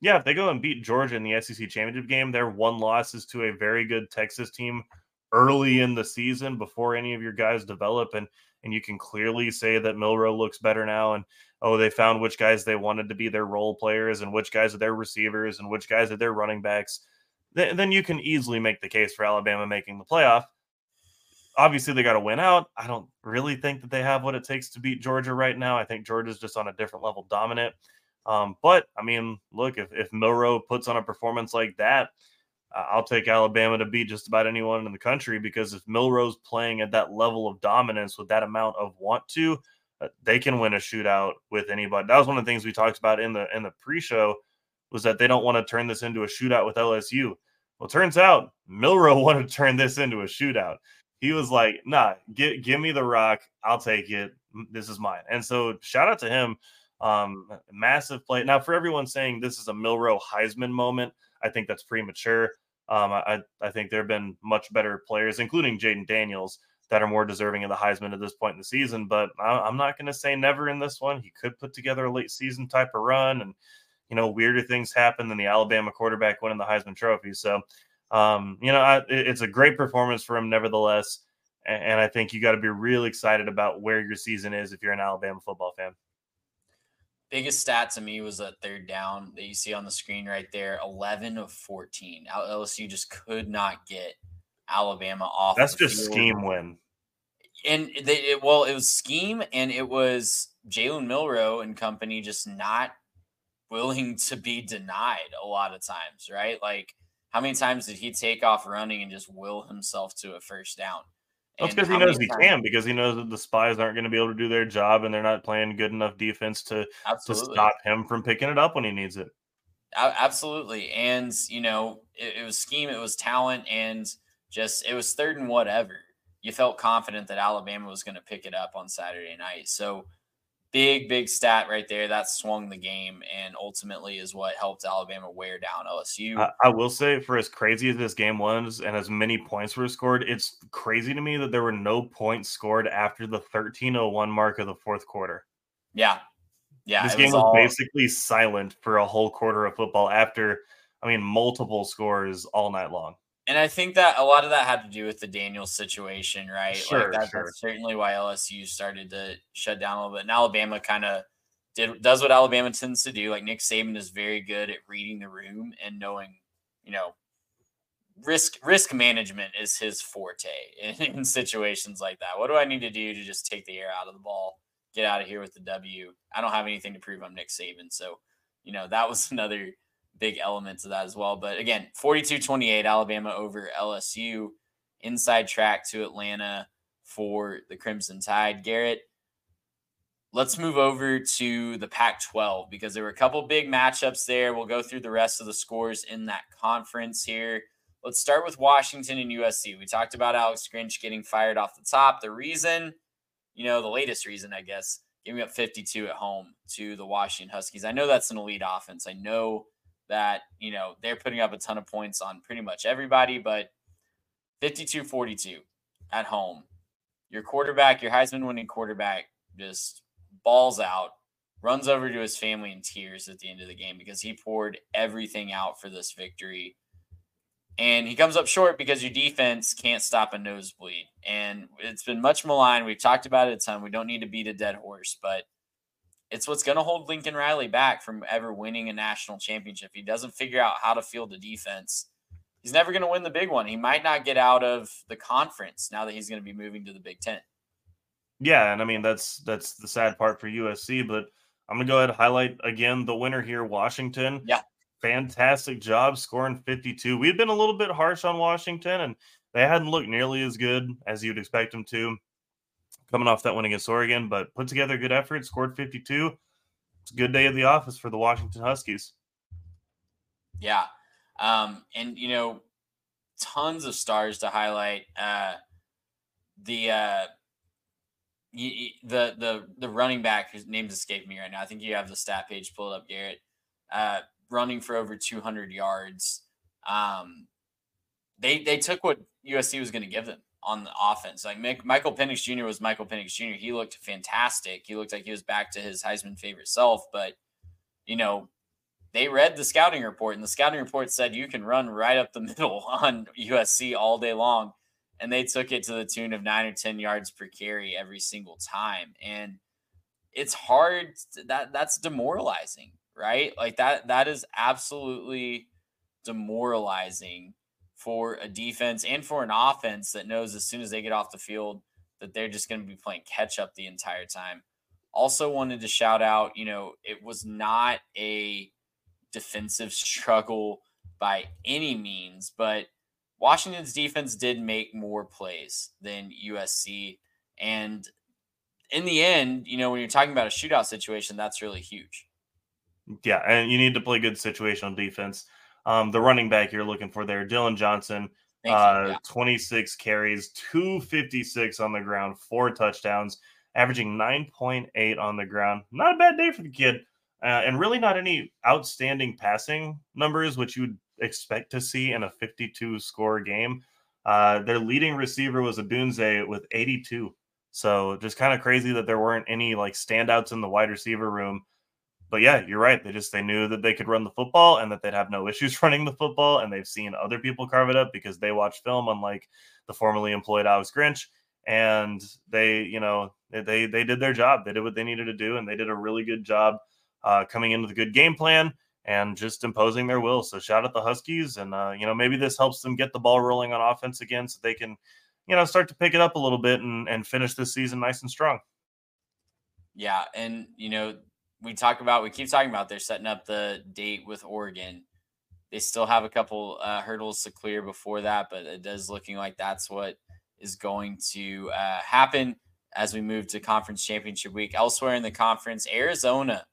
Yeah, if they go and beat Georgia in the SEC championship game, their one loss is to a very good Texas team early in the season before any of your guys develop. And and you can clearly say that Milroe looks better now. And oh, they found which guys they wanted to be their role players and which guys are their receivers and which guys are their running backs. Th- then you can easily make the case for Alabama making the playoff. Obviously, they got to win out. I don't really think that they have what it takes to beat Georgia right now. I think Georgia's just on a different level dominant. Um, but I mean, look, if, if Milroe puts on a performance like that, uh, I'll take Alabama to beat just about anyone in the country because if Milroe's playing at that level of dominance with that amount of want to, uh, they can win a shootout with anybody. That was one of the things we talked about in the in the pre-show was that they don't want to turn this into a shootout with LSU. Well, turns out Milroe wanted to turn this into a shootout. He was like, "Nah, give give me the rock. I'll take it. This is mine." And so, shout out to him. Um, massive play. Now, for everyone saying this is a Milroe Heisman moment, I think that's premature. Um, I I think there have been much better players, including Jayden Daniels, that are more deserving of the Heisman at this point in the season. But I'm not going to say never in this one. He could put together a late season type of run, and you know weirder things happen than the Alabama quarterback winning the Heisman Trophy. So, um, you know, I, it's a great performance for him, nevertheless. And, and I think you got to be really excited about where your season is if you're an Alabama football fan. Biggest stat to me was that third down that you see on the screen right there 11 of 14. LSU just could not get Alabama off. That's just field. scheme win. and they it, well, it was scheme, and it was Jalen Milroe and company just not willing to be denied a lot of times, right? Like, how many times did he take off running and just will himself to a first down? That's because he knows he times- can, because he knows that the spies aren't going to be able to do their job and they're not playing good enough defense to, to stop him from picking it up when he needs it. Absolutely. And, you know, it, it was scheme, it was talent, and just it was third and whatever. You felt confident that Alabama was going to pick it up on Saturday night. So, big, big stat right there. That swung the game and ultimately is what helped Alabama wear down LSU. I, I will say, for as crazy as this game was and as many points were scored, it's crazy to me that there were no points scored after the 1301 mark of the fourth quarter. yeah. Yeah. this game was all- basically silent for a whole quarter of football after, I mean, multiple scores all night long. And I think that a lot of that had to do with the Daniels situation, right? Sure, like that, sure. That's certainly why LSU started to shut down a little bit. And Alabama kind of did does what Alabama tends to do. Like Nick Saban is very good at reading the room and knowing, you know, risk risk management is his forte in, in situations like that. What do I need to do to just take the air out of the ball, get out of here with the W? I don't have anything to prove I'm Nick Saban, so you know that was another big element to that as well. But again, 42 28, Alabama over LSU. Inside track to Atlanta for the Crimson Tide. Garrett, let's move over to the Pac 12 because there were a couple big matchups there. We'll go through the rest of the scores in that conference here. Let's start with Washington and USC. We talked about Alex Grinch getting fired off the top. The reason, you know, the latest reason, I guess, giving up 52 at home to the Washington Huskies. I know that's an elite offense. I know that, you know, they're putting up a ton of points on pretty much everybody, but 52 42 at home. Your quarterback, your Heisman winning quarterback, just balls out, runs over to his family in tears at the end of the game because he poured everything out for this victory. And he comes up short because your defense can't stop a nosebleed. And it's been much maligned. We've talked about it a ton. We don't need to beat a dead horse, but it's what's going to hold Lincoln Riley back from ever winning a national championship. He doesn't figure out how to field a defense. He's never going to win the big one. He might not get out of the conference now that he's going to be moving to the Big Ten. Yeah, and I mean that's that's the sad part for USC, but I'm gonna go ahead and highlight again the winner here, Washington. Yeah. fantastic job scoring 52. We'd been a little bit harsh on Washington, and they hadn't looked nearly as good as you'd expect them to coming off that win against Oregon, but put together a good effort, scored 52. It's a good day at the office for the Washington Huskies. Yeah. Um, and, you know, tons of stars to highlight. Uh, the, uh, the the the running back whose name's escaped me right now. I think you have the stat page pulled up, Garrett. Uh, running for over 200 yards. Um, they they took what USC was going to give them on the offense. Like Michael Penix Jr. was Michael Penix Jr. He looked fantastic. He looked like he was back to his Heisman favorite self. But you know, they read the scouting report, and the scouting report said you can run right up the middle on USC all day long, and they took it to the tune of nine or ten yards per carry every single time. And it's hard. That that's demoralizing, right? Like that. That is absolutely demoralizing for a defense and for an offense that knows as soon as they get off the field that they're just going to be playing catch up the entire time. Also, wanted to shout out, you know, it was not a defensive struggle by any means, but Washington's defense did make more plays than USC. And in the end, you know, when you're talking about a shootout situation, that's really huge. Yeah, and you need to play good situational defense. Um, the running back you're looking for there, Dillon Johnson, uh, yeah. 26 carries, 256 on the ground, four touchdowns, averaging 9.8 on the ground. Not a bad day for the kid. Uh, and really not any outstanding passing numbers, which you would expect to see in a 52 score game. Uh, their leading receiver was Odunze with 82. So just kind of crazy that there weren't any like standouts in the wide receiver room but yeah, you're right. They just they knew that they could run the football and that they'd have no issues running the football, and they've seen other people carve it up because they watch film, unlike the formerly employed Alex Grinch, and they, you know, they they did their job. They did what they needed to do, and they did a really good job uh, coming in with a good game plan and just imposing their will. So shout out the Huskies, and uh, you know maybe this helps them get the ball rolling on offense again, so they can, you know, start to pick it up a little bit and and finish this season nice and strong. Yeah, and you know we talk about, we keep talking about they're setting up the date with Oregon. They still have a couple uh, hurdles to clear before that, but it does looking like that's what is going to uh, happen as we move to conference championship week. Elsewhere in the conference, Arizona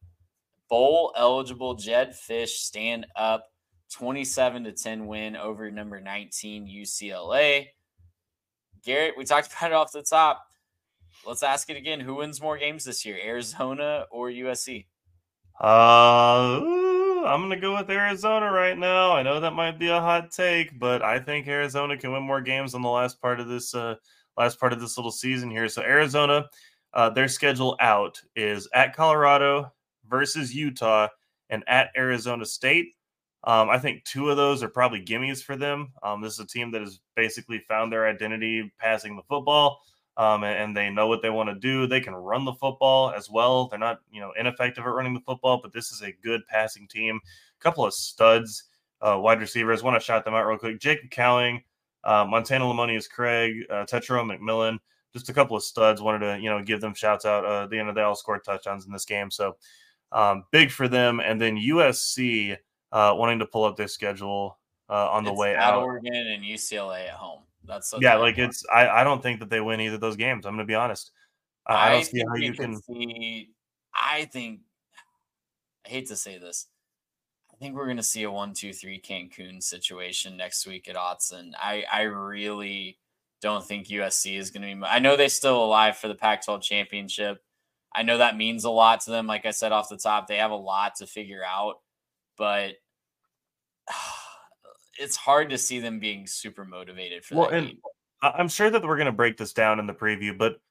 bowl eligible Jed Fisch stand up 27 to 10 win over number 19 UCLA. Garrett, we talked about it off the top let's ask it again. Who wins more games this year, Arizona or USC? Uh, I'm gonna go with Arizona right now. I know that might be a hot take, but I think Arizona can win more games on the last part of this uh, last part of this little season here. So Arizona, uh, their schedule out is at Colorado versus Utah and at Arizona State. Um, I think two of those are probably gimmies for them. Um, this is a team that has basically found their identity passing the football um, and, and, they know what they want to do. They can run the football as well. They're not, you know, ineffective at running the football, but this is a good passing team. A couple of studs, uh, wide receivers. Want to shout them out real quick. Jacob Cowing, uh, Montana Lemonious Craig, uh, Tetairoa McMillan. Just a couple of studs. Wanted to, you know, give them shouts out. Uh, the end of they all scored touchdowns in this game, so um, big for them. And then USC uh, wanting to pull up their schedule uh, on the it's way out. Oregon and UCLA at home. That's yeah, like it's. I, I don't think that they win either of those games. I'm going to be honest. I, I, don't see how you can. See, I think. I hate to say this. I think we're going to see a one, two, three Cancun situation next week at Autzen. I I really don't think USC is going to be. I know they're still alive for the Pac-12 championship. I know that means a lot to them. Like I said off the top, they have a lot to figure out, but it's hard to see them being super motivated for well, that. And I'm sure that we're going to break this down in the preview, but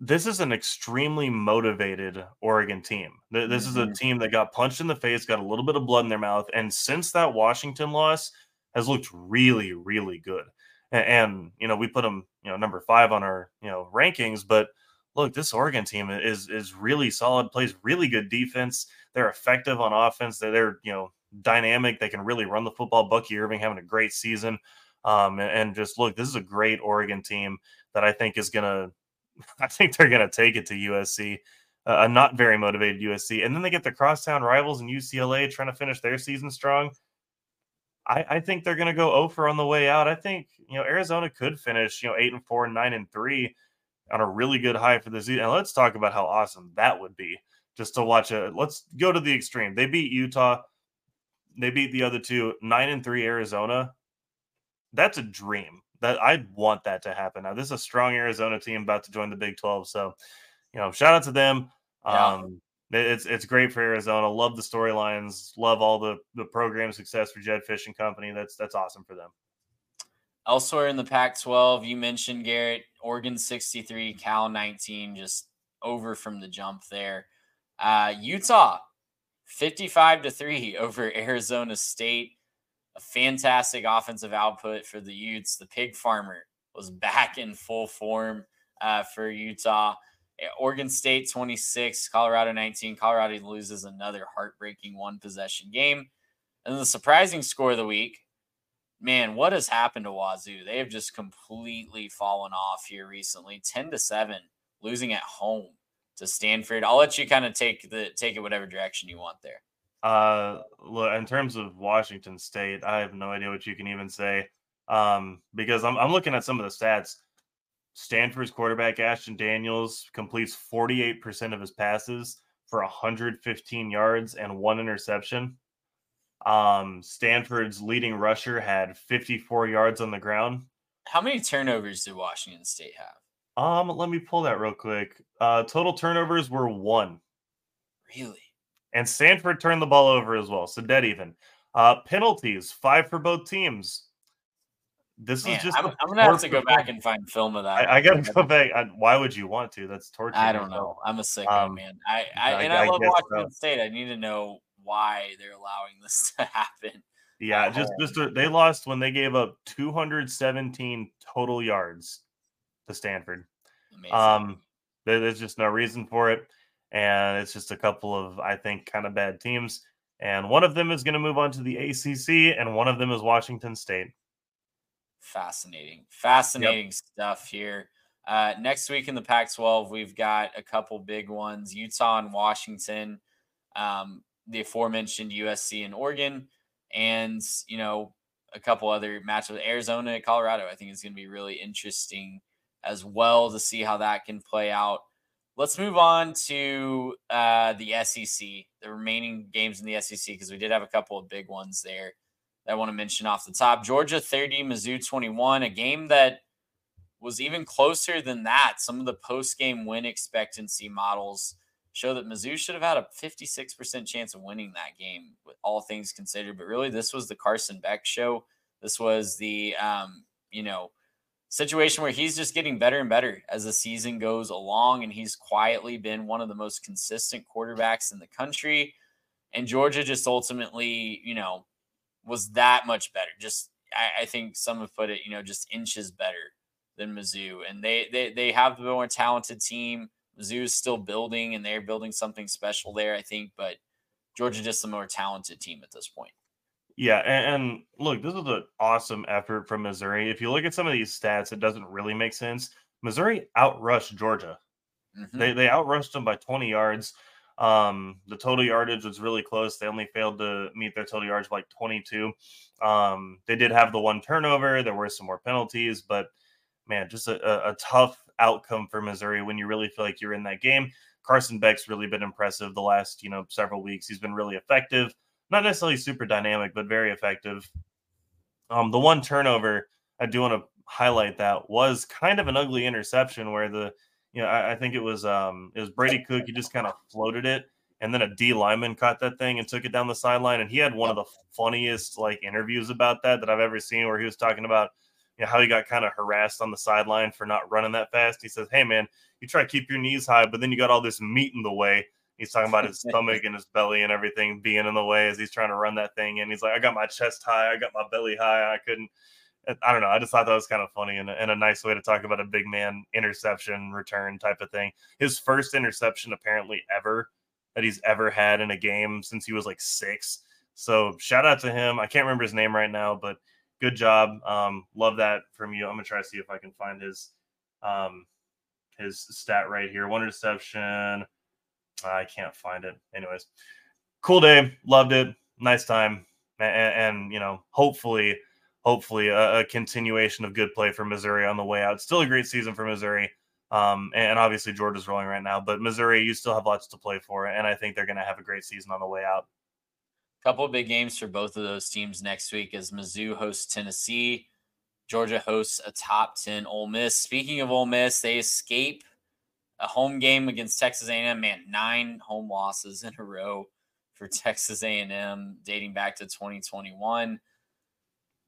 this is an extremely motivated Oregon team. This is a mm-hmm. team that got punched in the face, got a little bit of blood in their mouth, and since that Washington loss has looked really, really good. And, and you know, we put them, you know, number five on our you know rankings, but look, this Oregon team is is really solid, plays really good defense. They're effective on offense. They're, they're you know dynamic. They can really run the football. Bucky Irving having a great season. Um, and just look, this is a great Oregon team that I think is going to, I think they're going to take it to USC. a not very motivated USC, and then they get the crosstown rivals in UCLA trying to finish their season strong. I, I think they're going to go over on the way out. I think you know Arizona could finish you know eight and four, nine and three on a really good high for the season. And let's talk about how awesome that would be just to watch it. Let's go to the extreme. They beat Utah. They beat the other two, nine and three Arizona. That's a dream. That I want that to happen. Now, this is a strong Arizona team about to join the Big 12. So, you know, shout out to them. Yeah. Um, it's it's great for Arizona. Love the storylines. Love all the the program success for Jed Fisch and Company. That's that's awesome for them. Elsewhere in the Pac-12, you mentioned Garrett, Oregon 63, Cal 19, just over from the jump there. Uh, Utah 55 to 3 over Arizona State. A fantastic offensive output for the Utes. The pig farmer was back in full form uh, for Utah. Oregon State 26, Colorado 19. Colorado loses another heartbreaking one possession game. And the surprising score of the week, man, what has happened to Wazoo? They have just completely fallen off here recently. 10 to 7, losing at home to Stanford. I'll let you kind of take the take it whatever direction you want there. Uh look, in terms of Washington State, I have no idea what you can even say. Um, because I'm I'm looking at some of the stats. Stanford's quarterback Ashton Daniels completes 48% of his passes for 115 yards and one interception. Um, Stanford's leading rusher had 54 yards on the ground. How many turnovers did Washington State have? Um, let me pull that real quick. Uh, total turnovers were one. Really? And Stanford turned the ball over as well, so dead even. Uh, penalties, five for both teams. This Man, is just. I'm, I'm gonna have to go back and find film of that. I, I gotta go back. I, why would you want to? That's torture. I don't know. I'm a sicko, um, man. I, I and I, love Washington so. State. I need to know why they're allowing this to happen. Yeah, just just they lost when they gave up 217 total yards to Stanford. Amazing. Um, there's just no reason for it, and it's just a couple of I think kind of bad teams. And one of them is going to move on to the ACC, and one of them is Washington State. Fascinating, fascinating yep. stuff here. Uh, next week in the Pac 12, we've got a couple big ones Utah and Washington, um, the aforementioned USC and Oregon, and, you know, a couple other matchups. Arizona, Colorado, I think is going to be really interesting as well to see how that can play out. Let's move on to uh, the SEC, the remaining games in the SEC, because we did have a couple of big ones there. That I want to mention off the top. Georgia 30, Mizzou 21, a game that was even closer than that. Some of the post game win expectancy models show that Mizzou should have had a 56% chance of winning that game, with all things considered. But really, this was the Carson Beck show. This was the, um, you know, situation where he's just getting better and better as the season goes along. And he's quietly been one of the most consistent quarterbacks in the country. And Georgia just ultimately, you know, was that much better. Just I, I, think some have put it, you know, just inches better than Mizzou. And they they they have the more talented team. Mizzou is still building and they're building something special there, I think, but Georgia just a more talented team at this point. Yeah, and, and look, this was an awesome effort from Missouri. If you look at some of these stats, it doesn't really make sense. Missouri outrushed Georgia. Mm-hmm. They they outrushed them by 20 yards. Um, the total yardage was really close. They only failed to meet their total yards by like 22. Um, they did have the one turnover. There were some more penalties, but man, just a, a, tough outcome for Missouri when you really feel like you're in that game. Carson Beck's really been impressive the last, you know, several weeks. He's been really effective. Not necessarily super dynamic, but very effective. Um, the one turnover I do want to highlight that was kind of an ugly interception where the you know, I, I, think it was um it was Brady Cook. He just kind of floated it, and then a D lineman caught that thing and took it down the sideline. And he had one of the funniest like interviews about that that I've ever seen, where he was talking about you know how he got kind of harassed on the sideline for not running that fast. He says, "Hey man, you try to keep your knees high, but then you got all this meat in the way." He's talking about his stomach and his belly and everything being in the way as he's trying to run that thing. And he's like, I got my chest high, I got my belly high, I couldn't I don't know. I just thought that was kind of funny and, and a nice way to talk about a big man interception return type of thing. His first interception, apparently, ever that he's ever had in a game since he was like six. So shout out to him. I can't remember his name right now, but good job. Um, love that from you. I'm gonna try to see if I can find his um his stat right here. One interception. I can't find it. Anyways, cool day. Loved it. Nice time. And, and you know, hopefully, hopefully a, a, continuation of good play for Missouri on the way out. Still a great season for Missouri. Um, and obviously Georgia's rolling right now, but Missouri, you still have lots to play for, and I think they're going to have a great season on the way out. Couple big games for both of those teams next week as Mizzou hosts Tennessee. Georgia hosts a top 10 Ole Miss. Speaking of Ole Miss, they escape a home game against Texas A&M. Man, nine home losses in a row for Texas A&M dating back to 2021.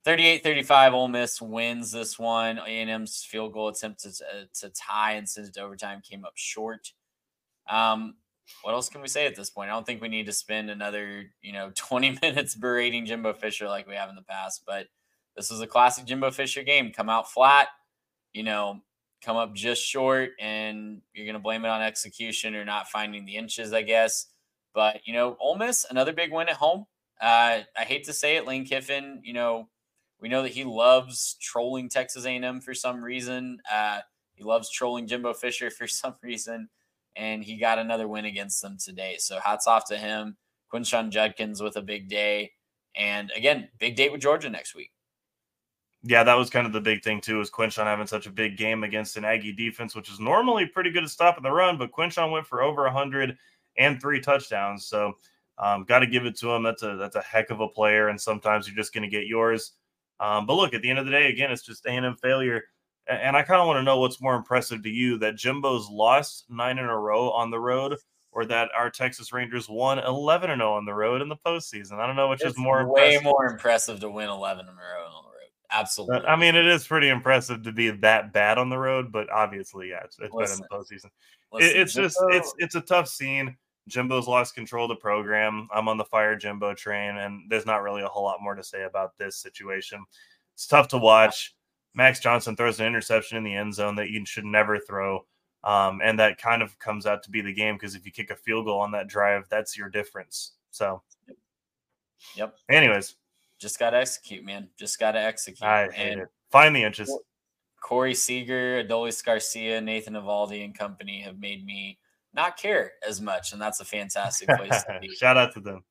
38-35 Ole Miss wins this one. A&M's field goal attempt to, uh, to tie and send it to overtime came up short. Um, what else can we say at this point? I don't think we need to spend another, you know, 20 minutes berating Jimbo Fisher like we have in the past, but this was a classic Jimbo Fisher game. Come out flat, you know, come up just short, and you're going to blame it on execution or not finding the inches, I guess. But, you know, Ole Miss, another big win at home. Uh, I hate to say it, Lane Kiffin, you know, we know that he loves trolling Texas A&M for some reason. Uh, he loves trolling Jimbo Fisher for some reason, and he got another win against them today. So hats off to him. Quinshon Judkins with a big day, and again, big date with Georgia next week. Yeah, that was kind of the big thing too. Is Quinshon having such a big game against an Aggie defense, which is normally pretty good at stopping the run, but Quinshon went for over hundred and three touchdowns. So um, got to give it to him. That's a that's a heck of a player, and sometimes you're just going to get yours. Um, but look, at the end of the day, again, it's just A&M failure. And I kind of want to know what's more impressive to you that Jimbo's lost nine in a row on the road or that our Texas Rangers won 11 and 0 on the road in the postseason. I don't know which it's is more way impressive. more impressive to win 11 in a row on the road. Absolutely. I mean, it is pretty impressive to be that bad on the road, but obviously, yeah, it's, it's better in the postseason. Listen, it, it's just it's it's a tough scene. Jimbo's lost control of the program. I'm on the fire Jimbo train, and there's not really a whole lot more to say about this situation. It's tough to watch. Max Johnson throws an interception in the end zone that you should never throw. Um, and that kind of comes out to be the game because if you kick a field goal on that drive, that's your difference. So, yep. Anyways, just got to execute, man. Just got to execute. I hate and it. Find the inches. Corey Seager, Adolis Garcia, Nathan Eovaldi, and company have made me not care as much, and that's a fantastic place to be. Shout out to them.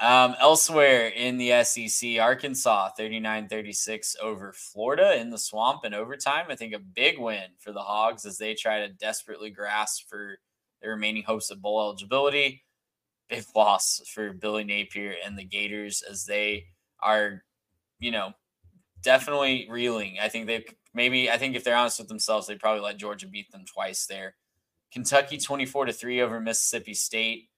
Um, elsewhere in the SEC, Arkansas 39 36 over Florida in the swamp in overtime. I think a big win for the Hogs as they try to desperately grasp for their remaining hopes of bowl eligibility. Big loss for Billy Napier and the Gators as they are, you know, definitely reeling. I think they maybe, I think if they're honest with themselves, they probably let Georgia beat them twice there. Kentucky 24 to 3 over Mississippi State.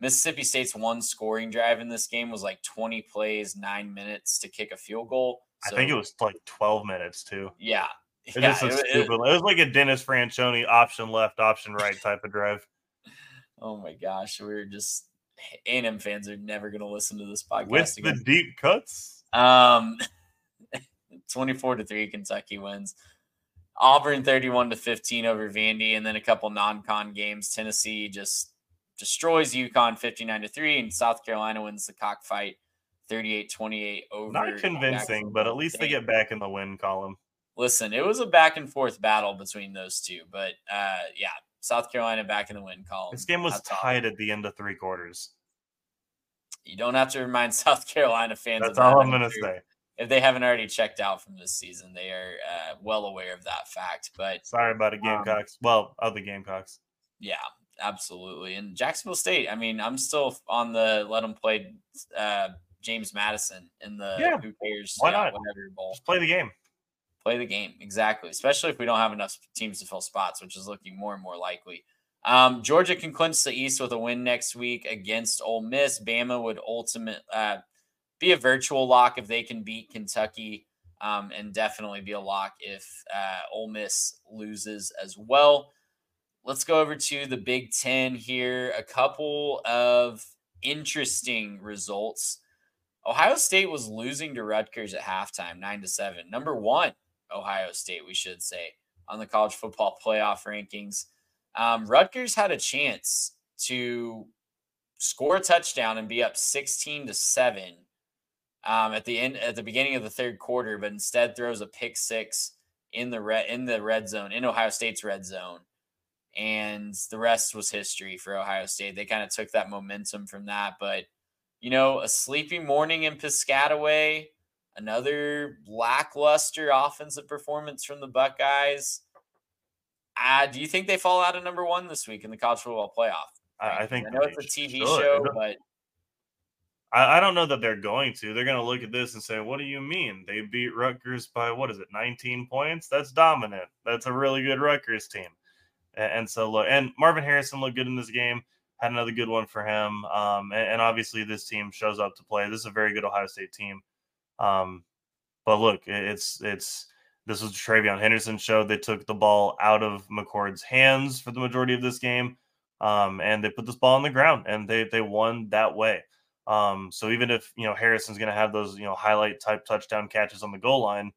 Mississippi State's one scoring drive in this game was like 20 plays, nine minutes to kick a field goal. So, I think it was like 12 minutes too. Yeah. It, yeah, it, it, it, was like a Dennis Franchione option left, option right type of drive. Oh my gosh. We were just A&M fans are never going to listen to this podcast with again. the deep cuts. Um, 24 to 3 Kentucky wins. Auburn 31 to 15 over Vandy, and then a couple non-con games. Tennessee just destroys UConn 59 to 3, and South Carolina wins the cockfight 38-28 over. Not convincing, but at least they get back in the win column. Listen, it was a back and forth battle between those two, but uh, yeah, South Carolina back in the win column. This game was That's tied at the end of three quarters. You don't have to remind South Carolina fans. That's all I'm going to say if they haven't already checked out from this season, they are uh, well aware of that fact. But sorry about the um, Gamecocks. Um, well, other Gamecocks. Yeah, absolutely. And Jacksonville State. I mean, I'm still on the let them play uh, James Madison in the yeah. who cares why yeah, not whatever bowl. Just play the game. Play the game exactly. Especially if we don't have enough teams to fill spots, which is looking more and more likely. Um, Georgia can clinch the East with a win next week against Ole Miss. Bama would ultimate uh, be a virtual lock if they can beat Kentucky, um, and definitely be a lock if uh, Ole Miss loses as well. Let's go over to the Big Ten here. A couple of interesting results. Ohio State was losing to Rutgers at halftime, nine to seven. Number one, Ohio State, we should say, on the college football playoff rankings. Um, Rutgers had a chance to score a touchdown and be up 16 to 7 um, at the end at the beginning of the third quarter, but instead throws a pick six in the red in the red zone in Ohio State's red zone. and the rest was history for Ohio State. They kind of took that momentum from that, but you know, a sleepy morning in Piscataway, another lackluster offensive performance from the Buckeyes. Uh, do you think they fall out of number one this week in the college football playoff? I, I think I know it's a TV should. show, but I, I don't know that they're going to. They're going to look at this and say, "What do you mean they beat Rutgers by what is it, 19 points? That's dominant. That's a really good Rutgers team." And, and so look, and Marvin Harrison looked good in this game. Had another good one for him. Um, and, and obviously this team shows up to play. This is a very good Ohio State team. Um, but look, it's it's this was TreVeyon Henderson showed they took the ball out of McCord's hands for the majority of this game, um, and they put this ball on the ground, and they they won that way. Um, so even if you know Harrison's going to have those you know highlight type touchdown catches on the goal line,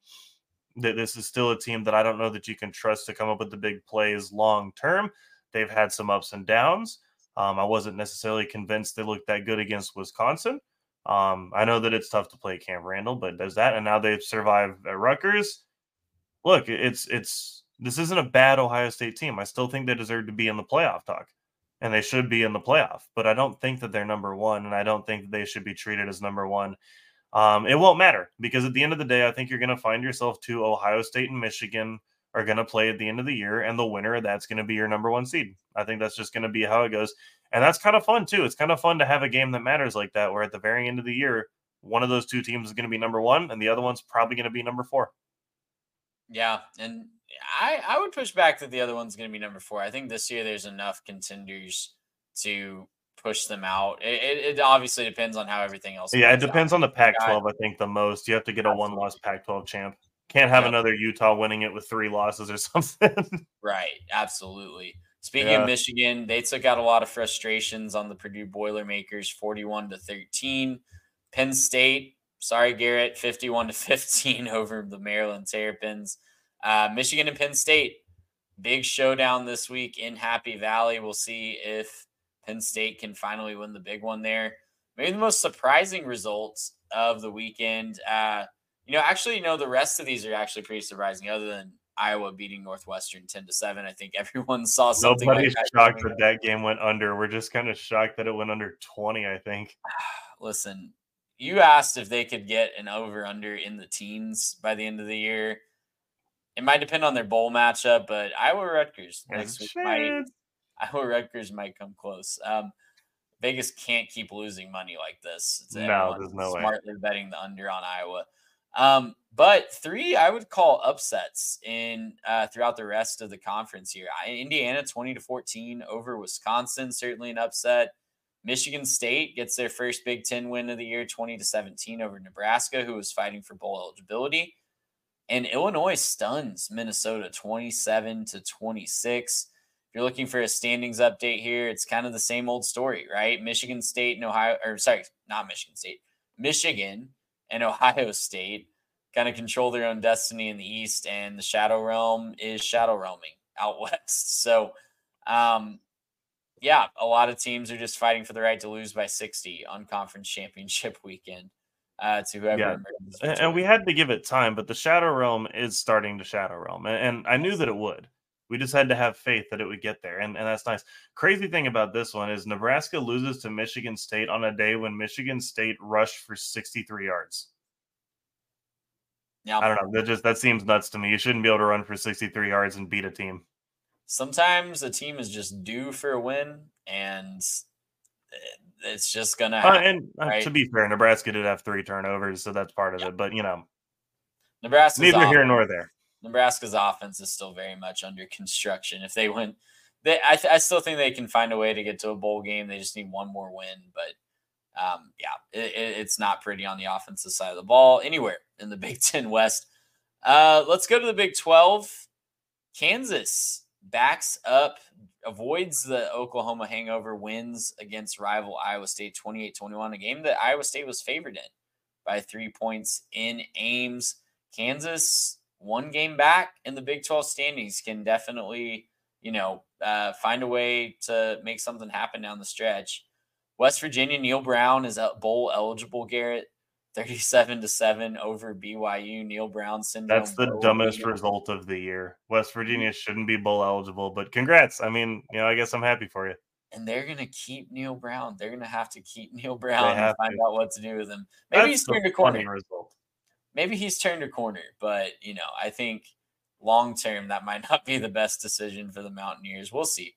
that this is still a team that I don't know that you can trust to come up with the big plays long term. They've had some ups and downs. Um, I wasn't necessarily convinced they looked that good against Wisconsin. Um, I know that it's tough to play Camp Randall, but does that, and now they've survived at Rutgers. Look, it's it's this isn't a bad Ohio State team. I still think they deserve to be in the playoff talk, and they should be in the playoff. But I don't think that they're number one, and I don't think that they should be treated as number one. Um, it won't matter because at the end of the day, I think you're going to find yourself to Ohio State and Michigan are going to play at the end of the year, and the winner that's going to be your number one seed. I think that's just going to be how it goes, and that's kind of fun too. It's kind of fun to have a game that matters like that, where at the very end of the year, one of those two teams is going to be number one, and the other one's probably going to be number four. Yeah, and I I would push back that the other one's going to be number four. I think this year there's enough contenders to push them out. It, it, it obviously depends on how everything else. Yeah, it plays out. depends on the Pac-12. I think the most you have to get a one-loss Pac-12 champ. Can't have another Utah winning it with three losses or something. Right, absolutely. Speaking Yeah. of Michigan, they took out a lot of frustrations on the Purdue Boilermakers, forty-one to thirteen. Penn State, sorry Garrett, fifty-one to fifteen over the Maryland Terrapins. Uh, Michigan and Penn State, big showdown this week in Happy Valley. We'll see if Penn State can finally win the big one there. Maybe the most surprising results of the weekend. Uh, you know, actually, you know, the rest of these are actually pretty surprising, other than Iowa beating Northwestern 10 to 7. I think everyone saw something. Nobody's like that shocked that that game went under. We're just kind of shocked that it went under 20, I think. Listen, you asked if they could get an over under in the teens by the end of the year. It might depend on their bowl matchup, but Iowa Rutgers next week might Iowa Rutgers might come close. Um, Vegas can't keep losing money like this. It's No, there's no way. smartly betting the under on Iowa. Um, but three, I would call upsets in uh, throughout the rest of the conference here. I, Indiana twenty to fourteen over Wisconsin, certainly an upset. Michigan State gets their first Big Ten win of the year, twenty to seventeen over Nebraska, who was fighting for bowl eligibility. And Illinois stuns Minnesota 27 to 26. If you're looking for a standings update here, it's kind of the same old story, right? Michigan State and Ohio, or sorry, not Michigan State, Michigan and Ohio State kind of control their own destiny in the East, and the Shadow Realm is shadow roaming out west. So, um, yeah, a lot of teams are just fighting for the right to lose by 60 on conference championship weekend uh, to whoever Yeah. And, and we had to give it time, but the Shadow Realm is starting to Shadow Realm. And, and I knew that it would. We just had to have faith that it would get there. And, and that's nice. Crazy thing about this one is Nebraska loses to Michigan State on a day when Michigan State rushed for 63 yards. Yeah. I don't know. That just that seems nuts to me. You shouldn't be able to run for 63 yards and beat a team. sometimes a team is just due for a win and it's just gonna Uh, happen. and uh, right. to be fair, Nebraska did have three turnovers, so that's part of Yeah. it. But you know, nebraska neither here nor there. Nebraska's offense is still very much under construction. If they win, they I, th- I still think they can find a way to get to a bowl game. They just need one more win, but um, yeah, it, it- it's not pretty on the offensive side of the ball anywhere in the Big Ten West. Uh, let's go to the Big Twelve. Kansas backs up, avoids the Oklahoma hangover, wins against rival Iowa State 28 21, a game that Iowa State was favored in by three points in Ames. Kansas, one game back in the Big 12 standings, can definitely, you know, uh, find a way to make something happen down the stretch. West Virginia, Neal Brown is a bowl eligible, Garrett. 37 to 7 over BYU. Neal Brown syndrome. That's the dumbest result of the year. West Virginia shouldn't be bowl eligible, but congrats. I mean, you know, I guess I'm happy for you. And they're gonna keep Neal Brown. They're gonna have to keep Neal Brown and find to. out what to do with him. Maybe That's he's turned a corner. Maybe he's turned a corner, but you know, I think long term that might not be the best decision for the Mountaineers. We'll see.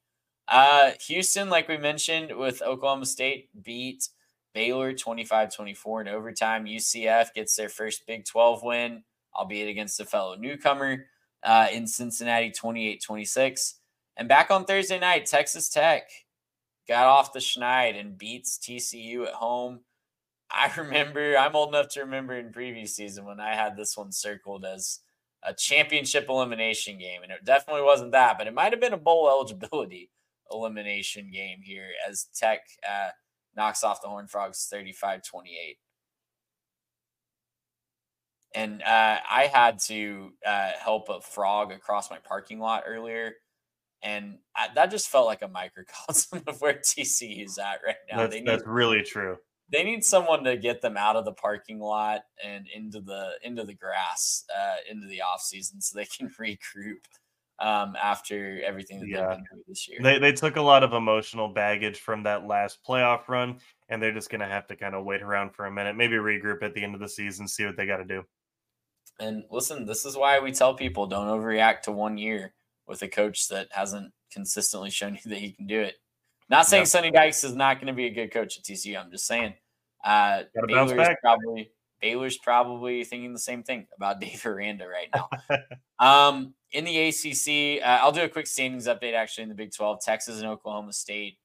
Uh, Houston, like we mentioned, with Oklahoma State beat Baylor 25 24 in overtime. UCF gets their first Big 12 win, albeit against a fellow newcomer uh, in Cincinnati 28 26. And back on Thursday night, Texas Tech got off the schneid and beats TCU at home. I remember, I'm old enough to remember in previous season when I had this one circled as a championship elimination game. And it definitely wasn't that, but it might have been a bowl eligibility elimination game here as Tech uh, knocks off the Horned Frogs 35 28. And uh, I had to uh, help a frog across my parking lot earlier. And I, that just felt like a microcosm of where TCU is at right now. That's, need, that's really true. They need someone to get them out of the parking lot and into the into the grass uh, into the off season so they can regroup um, after everything that yeah. they've been through this year. They they took a lot of emotional baggage from that last playoff run, and they're just going to have to kind of wait around for a minute, maybe regroup at the end of the season, see what they got to do. And listen, this is why we tell people don't overreact to one year with a coach that hasn't consistently shown you that he can do it. Not saying Sonny Dykes is not going to be a good coach at TCU. I'm just saying uh, Baylor's probably Baylor's probably thinking the same thing about Dave Aranda right now. um, in the ACC, uh, I'll do a quick standings update actually in the Big 12. Texas and Oklahoma State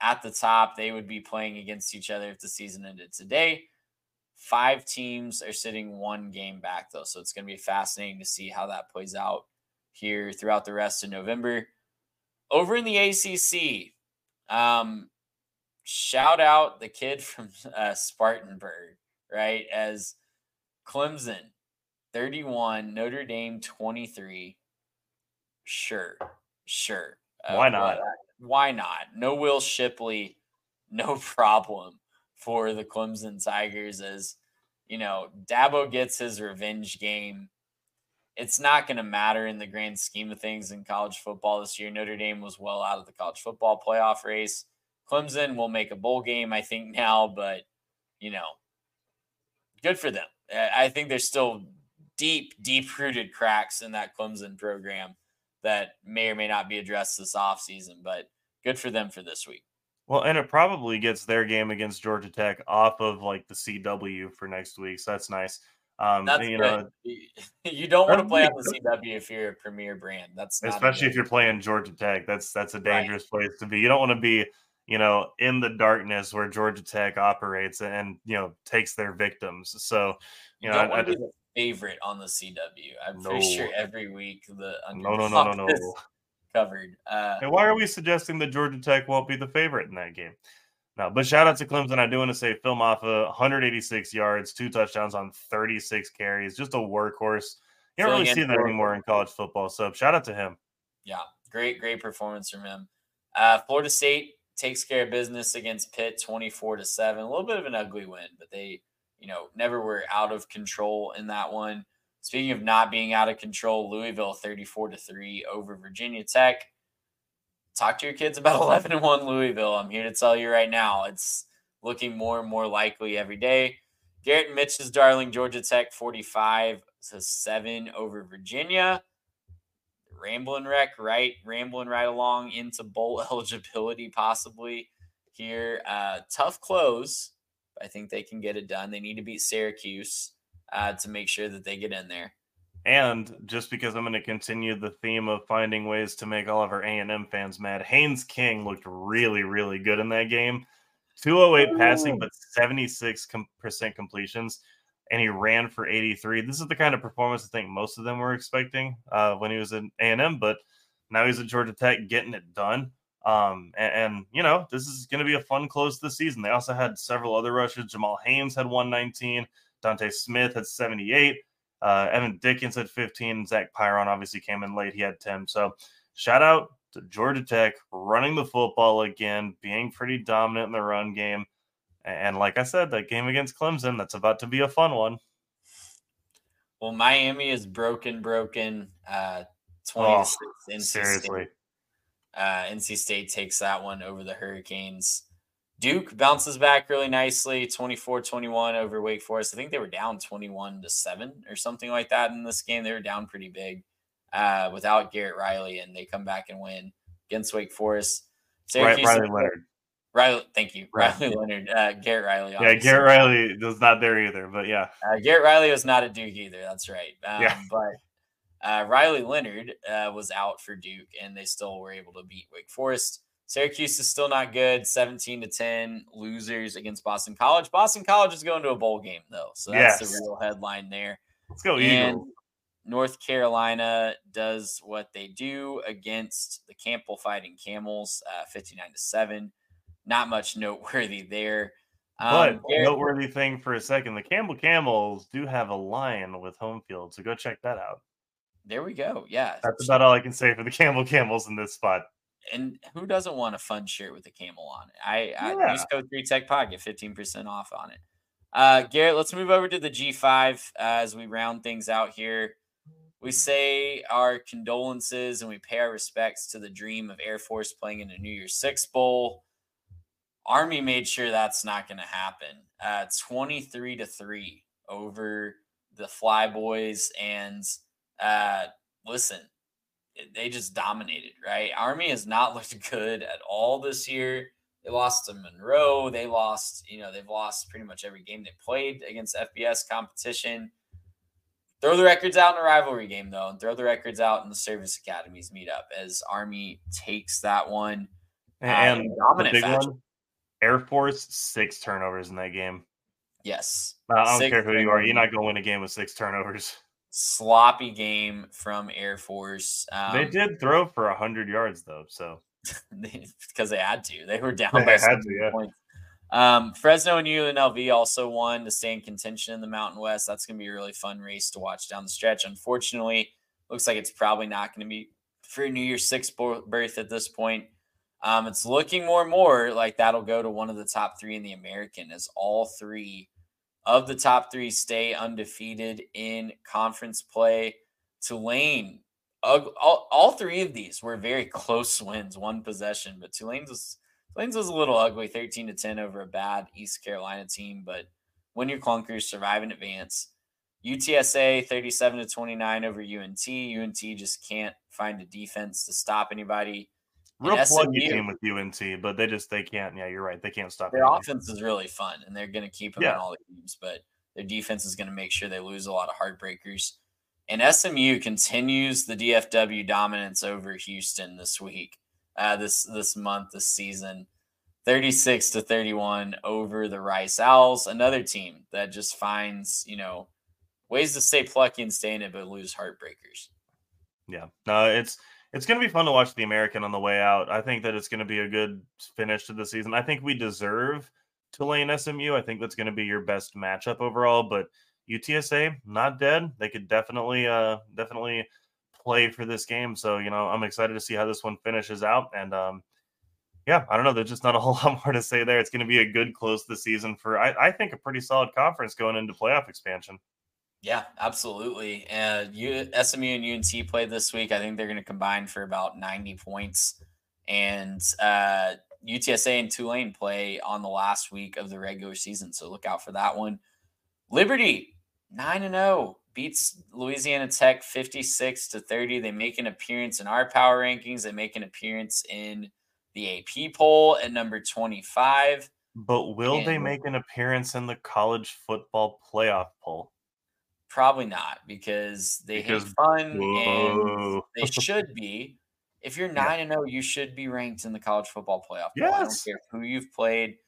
at the top. They would be playing against each other if the season ended today. Five teams are sitting one game back, though. So it's going to be fascinating to see how that plays out here throughout the rest of November. Over in the ACC, um, shout out the kid from uh, Spartanburg, right? As Clemson 31, Notre Dame 23. Sure. Sure. Uh, why not? why not? No Will Shipley, no problem for the Clemson Tigers as you know, Dabo gets his revenge game. It's not going to matter in the grand scheme of things in college football this year. Notre Dame was well out of the college football playoff race. Clemson will make a bowl game, I think, now, but you know, good for them. I think there's still deep, deep rooted cracks in that Clemson program that may or may not be addressed this offseason, but good for them for this week. Well, and it probably gets their game against Georgia Tech off of like the CW for next week. So that's nice. Um, that's you good. know, you don't want to play on the CW if you're a premier brand. That's especially if you're playing Georgia Tech. That's that's a dangerous right. place to be. You don't want to be, you know, in the darkness where Georgia Tech operates and you know takes their victims. So you, you know, I, I just, favorite on the CW. I'm no. pretty sure every week the no no no no no covered. Uh, and why are we suggesting that Georgia Tech won't be the favorite in that game? No, but shout out to Clemson. I do want to say Phil Mafah, 186 yards, two touchdowns on 36 carries, just a workhorse. You don't really see that anymore in college football. So shout out to him. Yeah, great, great performance from him. Uh, Florida State takes care of business against Pitt, 24 to seven. A little bit of an ugly win, but they you know, never were out of control in that one. Speaking of not being out of control, Louisville 34 to 3 over Virginia Tech. Talk to your kids about 11 and 1 Louisville. I'm here to tell you right now, it's looking more and more likely every day. Garrett Mitch's darling Georgia Tech 45 to 7 over Virginia. Rambling wreck, right? Rambling right along into bowl eligibility, possibly here. Uh, tough close I think they can get it done. They need to beat Syracuse uh, to make sure that they get in there. And just because I'm going to continue the theme of finding ways to make all of our A&M fans mad, Haynes King looked really, really good in that game. 208 passing, but 76% completions, and he ran for 83. This is the kind of performance I think most of them were expecting uh, when he was in A&M, but now he's at Georgia Tech getting it done. Um, and, and, you know, this is going to be a fun close to the season. They also had several other rushes. Jamal Haynes had 119, Dontae Smith had 78, uh, Evan Dickens had 15, Zach Pyron obviously came in late. He had 10. So shout out to Georgia Tech running the football again, being pretty dominant in the run game. And like I said, that game against Clemson, that's about to be a fun one. Well, Miami is broken, broken. Uh, 20 NC seriously. State. Uh, NC State takes that one over the Hurricanes. Duke bounces back really nicely 24 21 over Wake Forest. I think they were down 21 to 7 or something like that in this game. They were down pretty big uh, without Garrett Riley, and they come back and win against Wake Forest. Syracuse Riley Leonard. Riley, thank you, Riley Leonard. Uh, Garrett Riley. Obviously. Yeah, Garrett Riley was not there either, but yeah. Uh, Garrett Riley was not at Duke either. That's right. Um, yeah. But uh, Riley Leonard uh, was out for Duke, and they still were able to beat Wake Forest. Syracuse is still not good. 17 to 10 losers against Boston College. Boston College is going to a bowl game, though. So that's yes. the real headline there. Let's go, Eagles. North Carolina does what they do against the Campbell Fighting Camels, uh, 59 to 7. Not much noteworthy there. Um, but noteworthy thing for a second, the Campbell Camels do have a lion with Homefield, so go check that out. There we go. Yeah. That's about all I can say for the Campbell Camels in this spot. And who doesn't want a fun shirt with a camel on it? I, yeah. I use code 3 Tech Pod, get 15% off on it. Uh, Garrett, let's move over to the G5 uh, as we round things out here. We say our condolences and we pay our respects to the dream of Air Force playing in a New Year's Six Bowl. Army made sure that's not going to happen. Uh, 23 to 3 over the Flyboys. And uh, listen, they just dominated, right? Army has not looked good at all this year. They lost to Monroe. They lost, you know, they've lost pretty much every game they played against FBS competition. Throw the records out in a rivalry game, though, and throw the records out in the service academies meetup as Army takes that one. And uh, dominant fashion. One, Air Force, six turnovers in that game. Yes. Uh, I don't six care who you are. You're not going to win a game with six turnovers sloppy game from Air Force. Um, they did throw for hundred yards though, so because they had to, they were down they by had to, yeah. points. Um, Fresno and UNLV also won to stay in contention in the Mountain West. That's going to be a really fun race to watch down the stretch. Unfortunately, looks like it's probably not going to be for New Year's Six berth at this point. Um, it's looking more and more like that'll go to one of the top three in the American, as all three of the top three stay undefeated in conference play. Tulane, all, all three of these were very close wins, one possession, but Tulane's was Tulane's was a little ugly, 13 to 10 over a bad East Carolina team, but win your clunkers, survive and advance. UTSA 37 to 29 over UNT. UNT just can't find a defense to stop anybody. Real pluggy team with UNT, but they just they can't. Yeah, you're right. They can't stop. Their offense is really fun, and they're going to keep them yeah. in all the games. But their defense is going to make sure they lose a lot of heartbreakers. And SMU continues the DFW dominance over Houston this week, uh, this this month, this season. 36 to 31 over the Rice Owls, another team that just finds, you know, ways to stay plucky and stay in it, but lose heartbreakers. Yeah. No, it's it's going to be fun to watch the American on the way out. I think that it's going to be a good finish to the season. I think we deserve Tulane SMU. I think that's going to be your best matchup overall. But UTSA not dead. They could definitely, uh, definitely play for this game. So you know, I'm excited to see how this one finishes out. And um, yeah, I don't know. There's just not a whole lot more to say there. It's going to be a good close to the season for I, I think a pretty solid conference going into playoff expansion. Yeah, absolutely. And you, SMU and UNT played this week. I think they're going to combine for about 90 points. And uh, UTSA and Tulane play on the last week of the regular season. So look out for that one. Liberty, 9 and 0, beats Louisiana Tech 56 to 30. They make an appearance in our power rankings, they make an appearance in the AP poll at number 25. But will and they make an appearance in the college football playoff poll? Probably not because they because, hate fun whoa. and they should be. If you're nine and zero, oh, you should be ranked in the college football playoff. Yes. I don't care who you've played.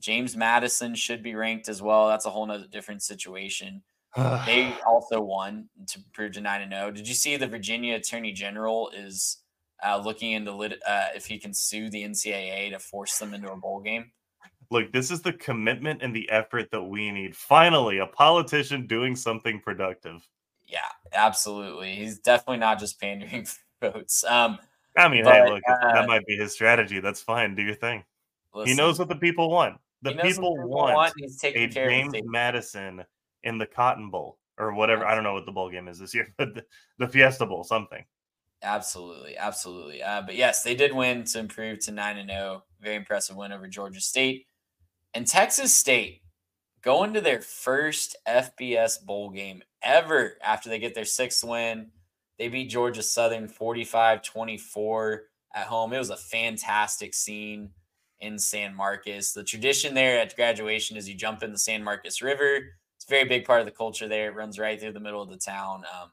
James Madison should be ranked as well. That's a whole nother different situation. they also won to prove to nine and zero. Oh. Did you see the Virginia Attorney General is uh, looking into lit- uh, if he can sue the NCAA to force them into a bowl game? Look, this is the commitment and the effort that we need. Finally, a politician doing something productive. Yeah, absolutely. He's definitely not just pandering votes. Um, I mean, but, hey, look, uh, that might be his strategy. That's fine. Do your thing. Listen, he knows what the people want. the He knows what people people want he's a care James. Madison in the Cotton Bowl or whatever. I don't know what the bowl game is this year, but the, the Fiesta Bowl, something. Absolutely, absolutely. Uh, but yes, they did win to improve to nine and zero. Very impressive win over Georgia State and Texas State going to their first FBS bowl game ever after they get their sixth win. They beat Georgia Southern 45-24 at home. It was a fantastic scene in San Marcos. The tradition there at graduation is you jump in the San Marcos River. It's a very big part of the culture there. It runs right through the middle of the town. Um,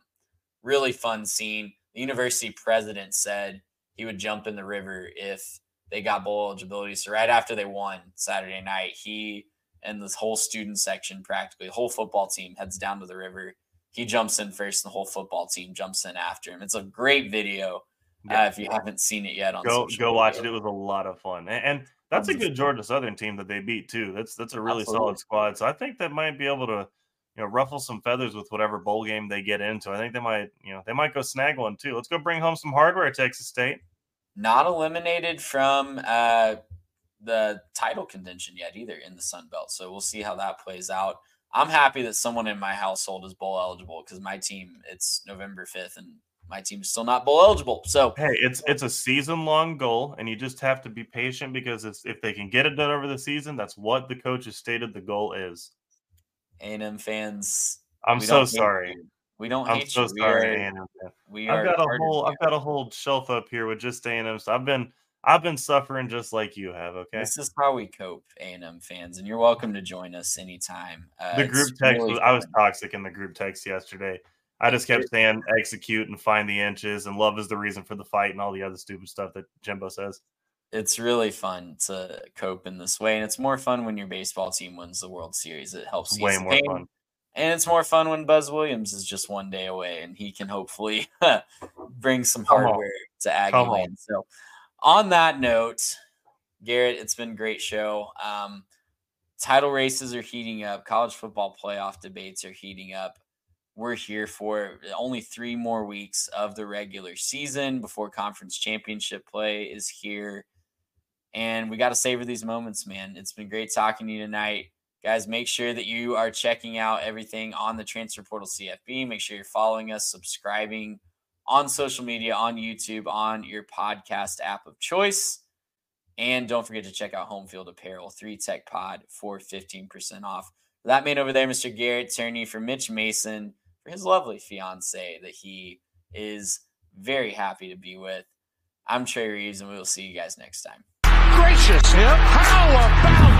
really fun scene. The university president said he would jump in the river if they got bowl eligibility. So right after they won Saturday night, he and this whole student section, practically the whole football team, heads down to the river. He jumps in first, and the whole football team jumps in after him. It's a great video. Yeah. Uh, if you haven't seen it yet, on Go go watch it. It was a lot of fun, and, and that's a good Georgia Southern team that they beat too. That's that's a really Absolutely. solid squad. So I think that might be able to, you know, ruffle some feathers with whatever bowl game they get into. I think they might, you know, they might go snag one too. Let's go bring home some hardware, Texas State. Not eliminated from uh, the title contention yet either in the Sun Belt. So we'll see how that plays out. I'm happy that someone in my household is bowl eligible because my team it's November 5th and my team's still not bowl eligible. So Hey, it's it's a season long goal, and you just have to be patient because it's if they can get it done over the season, that's what the coach has stated the goal is. A&M fans, I'm so sorry. We don't I'm hate so you. We are- fan. We I've got a whole I've got a whole shelf up here with just A&M. So I've been I've been suffering just like you have. Okay. This is how we cope, A&M fans, and you're welcome to join us anytime. Uh, the group text really was, I was toxic in the group text yesterday. I just kept saying execute and find the inches and love is the reason for the fight and all the other stupid stuff that Jimbo says. it's really fun to cope in this way, and it's more fun when your baseball team wins the World Series. It helps way more pain, fun. And it's more fun when Buzz Williams is just one day away, and he can hopefully bring some hardware to Aggie on. Land. So, on that note, Garrett, it's been a great show. Um, title races are heating up. College football playoff debates are heating up. We're here for only three more weeks of the regular season before conference championship play is here. And we got to savor these moments, man. It's been great talking to you tonight. Guys, make sure that you are checking out everything on the Transfer Portal CFB. Make sure you're following us, subscribing on social media, on YouTube, on your podcast app of choice. And don't forget to check out Homefield Apparel, 3 Tech Pod for 15% off. That man over there, Mr. Garrett Turney, for Mitch Mason, for his lovely fiance that he is very happy to be with. I'm Trey Reeves, and we will see you guys next time. Gracious, how about?